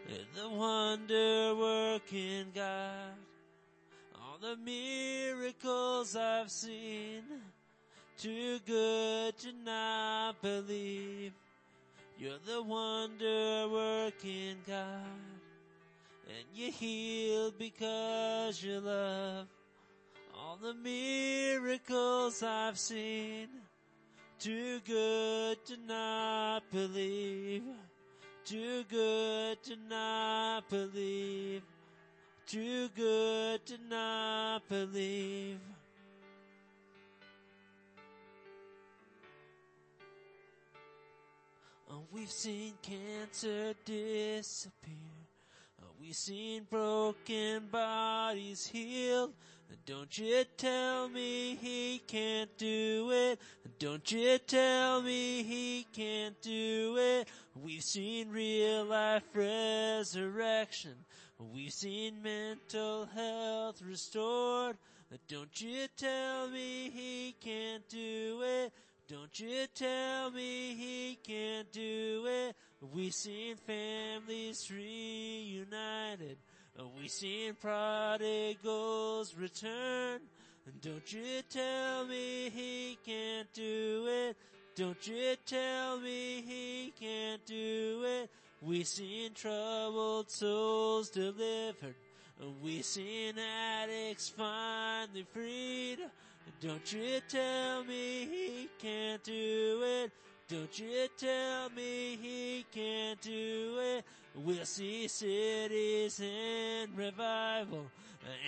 E: You're the wonder working God. All the miracles I've seen, too good to not believe. You're the wonder working God. And you heal because you love. All the miracles I've seen, too good to not believe. Too good to not believe. Too good to not believe. Oh, we've seen cancer disappear. Oh, we've seen broken bodies healed. Uh, don't you tell me he can't do it. Don't you tell me he can't do it. We've seen real life resurrection. We've seen mental health restored. Don't you tell me he can't do it. Don't you tell me he can't do it. We seen families reunited. We seen prodigals return. Don't you tell me he can't do it. Don't you tell me he can't do it. We seen troubled souls delivered. We seen addicts finally freed. Don't you tell me he can't do it. Don't you tell me he can't do it. We'll see cities in revival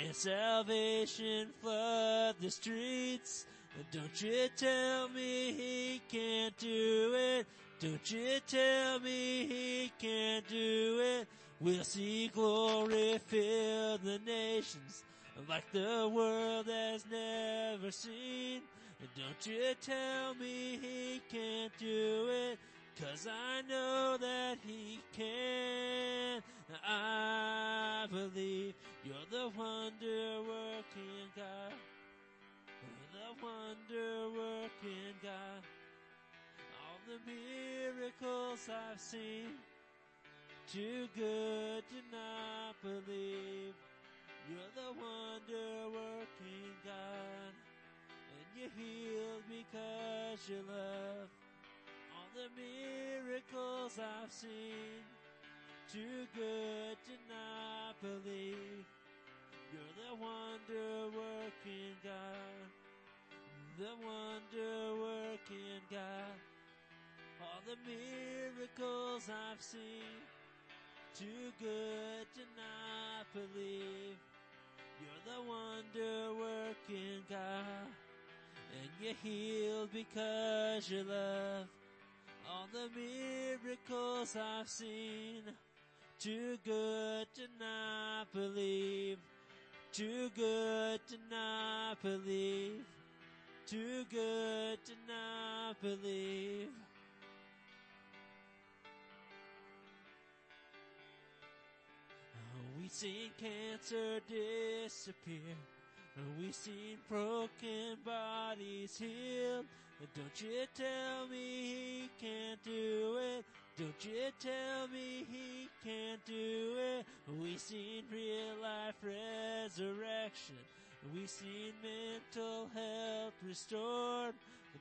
E: and salvation flood the streets. Don't you tell me he can't do it. Don't you tell me he can't do it. We'll see glory fill the nations like the world has never seen. And don't you tell me he can't do it, cause I know that he can. I believe you're the wonder working God. The wonder working God. All the miracles I've seen, too good to not believe. You're the wonder working God. And you healed because you love. All the miracles I've seen. Too good to not believe. You're the wonder working God. The wonder working God. All the miracles I've seen. Too good to not believe. You're the wonder working God. And you healed because you love. All the miracles I've seen. Too good to not believe. Too good to not believe. Too good to not believe. Oh, we seen cancer disappear. Oh, we seen broken bodies healed. Don't you tell me he can't do it. Don't you tell me he can't do it. We've seen real life resurrection. We've seen mental health restored.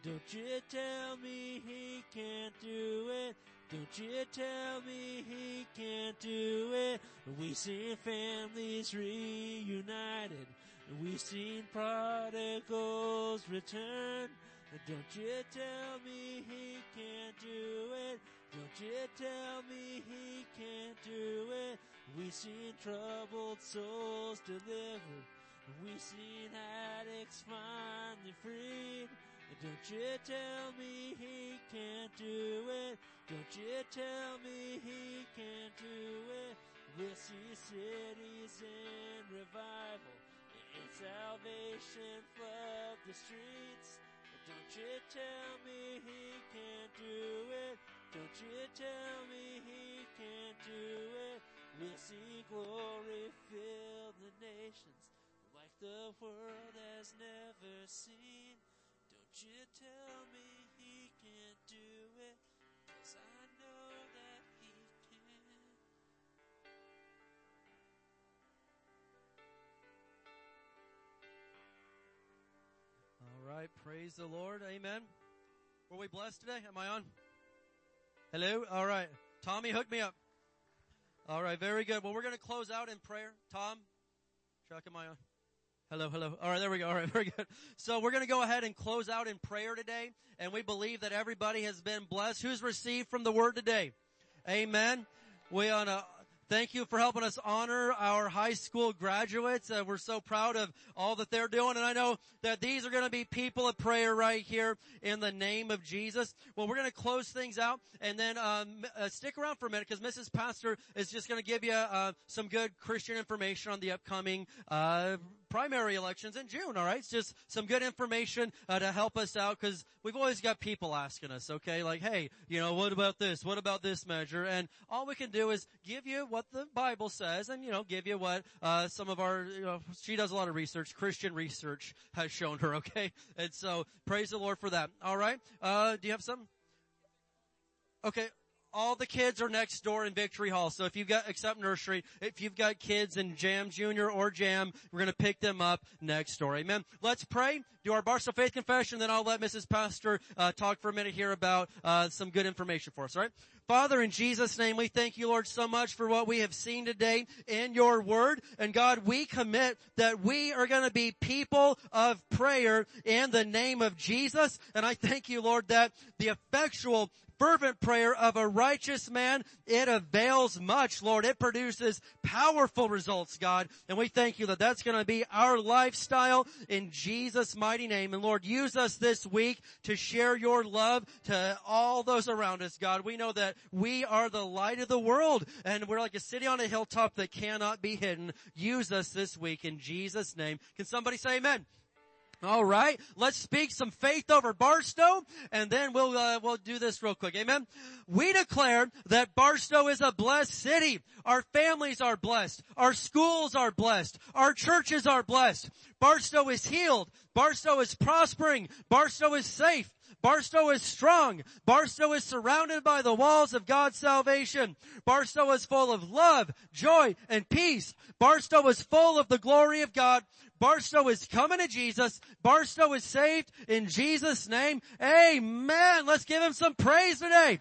E: Don't you tell me he can't do it. Don't you tell me he can't do it. We seen families reunited. We seen prodigals return. Don't you tell me he can't do it. Don't you tell me he can't do it. We seen troubled souls delivered. We seen addicts finally freed. Don't you tell me he can't do it. Don't you tell me he can't do it. We'll see cities in revival and salvation flood the streets. Don't you tell me he can't do it. Don't you tell me he can't do it. We'll see glory fill the nations like the world has never seen. Don't you tell me he can't do it. Cause I know that he can.
A: All right. Praise the Lord. Amen. Were we blessed today? Am I on? Hello? All right. Tommy, hook me up. All right. Very good. Well, we're going to close out in prayer. Tom, Chuck, am I on? Hello, hello. All right, there we go. All right, very good. So we're going to go ahead and close out in prayer today, and we believe that everybody has been blessed. Who's received from the word today? Amen. We on a Thank you for helping us honor our high school graduates. Uh, we're so proud of all that they're doing. And I know that these are going to be people of prayer right here in the name of Jesus. Well, we're going to close things out and then um, uh, stick around for a minute because Mrs. Pastor is just going to give you uh, some good Christian information on the upcoming uh, primary elections in June. All right, it's just some good information uh, to help us out because we've always got people asking us. Okay, like, hey, you know, what about this? What about this measure? And all we can do is give you what the Bible says, and you know, give you what uh, some of our. You know, she does a lot of research. Christian research has shown her. Okay, and so praise the Lord for that. All right, uh, do you have some? Okay, all the kids are next door in Victory Hall. So if you've got, except nursery, if you've got kids in Jam Junior or Jam, we're going to pick them up next door. Amen. Let's pray. Do our Barstow Faith Confession, then I'll let Mrs. Pastor uh, talk for a minute here about uh, some good information for us. All right. Father, in Jesus' name, we thank you, Lord, so much for what we have seen today in your word. And God, we commit that we are going to be people of prayer in the name of Jesus. And I thank you, Lord, that the effectual fervent prayer of a righteous man, it avails much, Lord. It produces powerful results, God. And we thank you that that's going to be our lifestyle in Jesus' mighty name. And Lord, use us this week to share your love to all those around us, God. We know that we are the light of the world and we're like a city on a hilltop that cannot be hidden. Use us this week in Jesus' name. Can somebody say amen? All right, let's speak some faith over Barstow, and then we'll uh, we'll do this real quick. Amen. We declare that Barstow is a blessed city. Our families are blessed. Our schools are blessed. Our churches are blessed. Barstow is healed. Barstow is prospering. Barstow is safe. Barstow is strong. Barstow is surrounded by the walls of God's salvation. Barstow is full of love, joy, and peace. Barstow is full of the glory of God. Barstow is coming to Jesus. Barstow is saved in Jesus' name. Amen. Let's give him some praise today.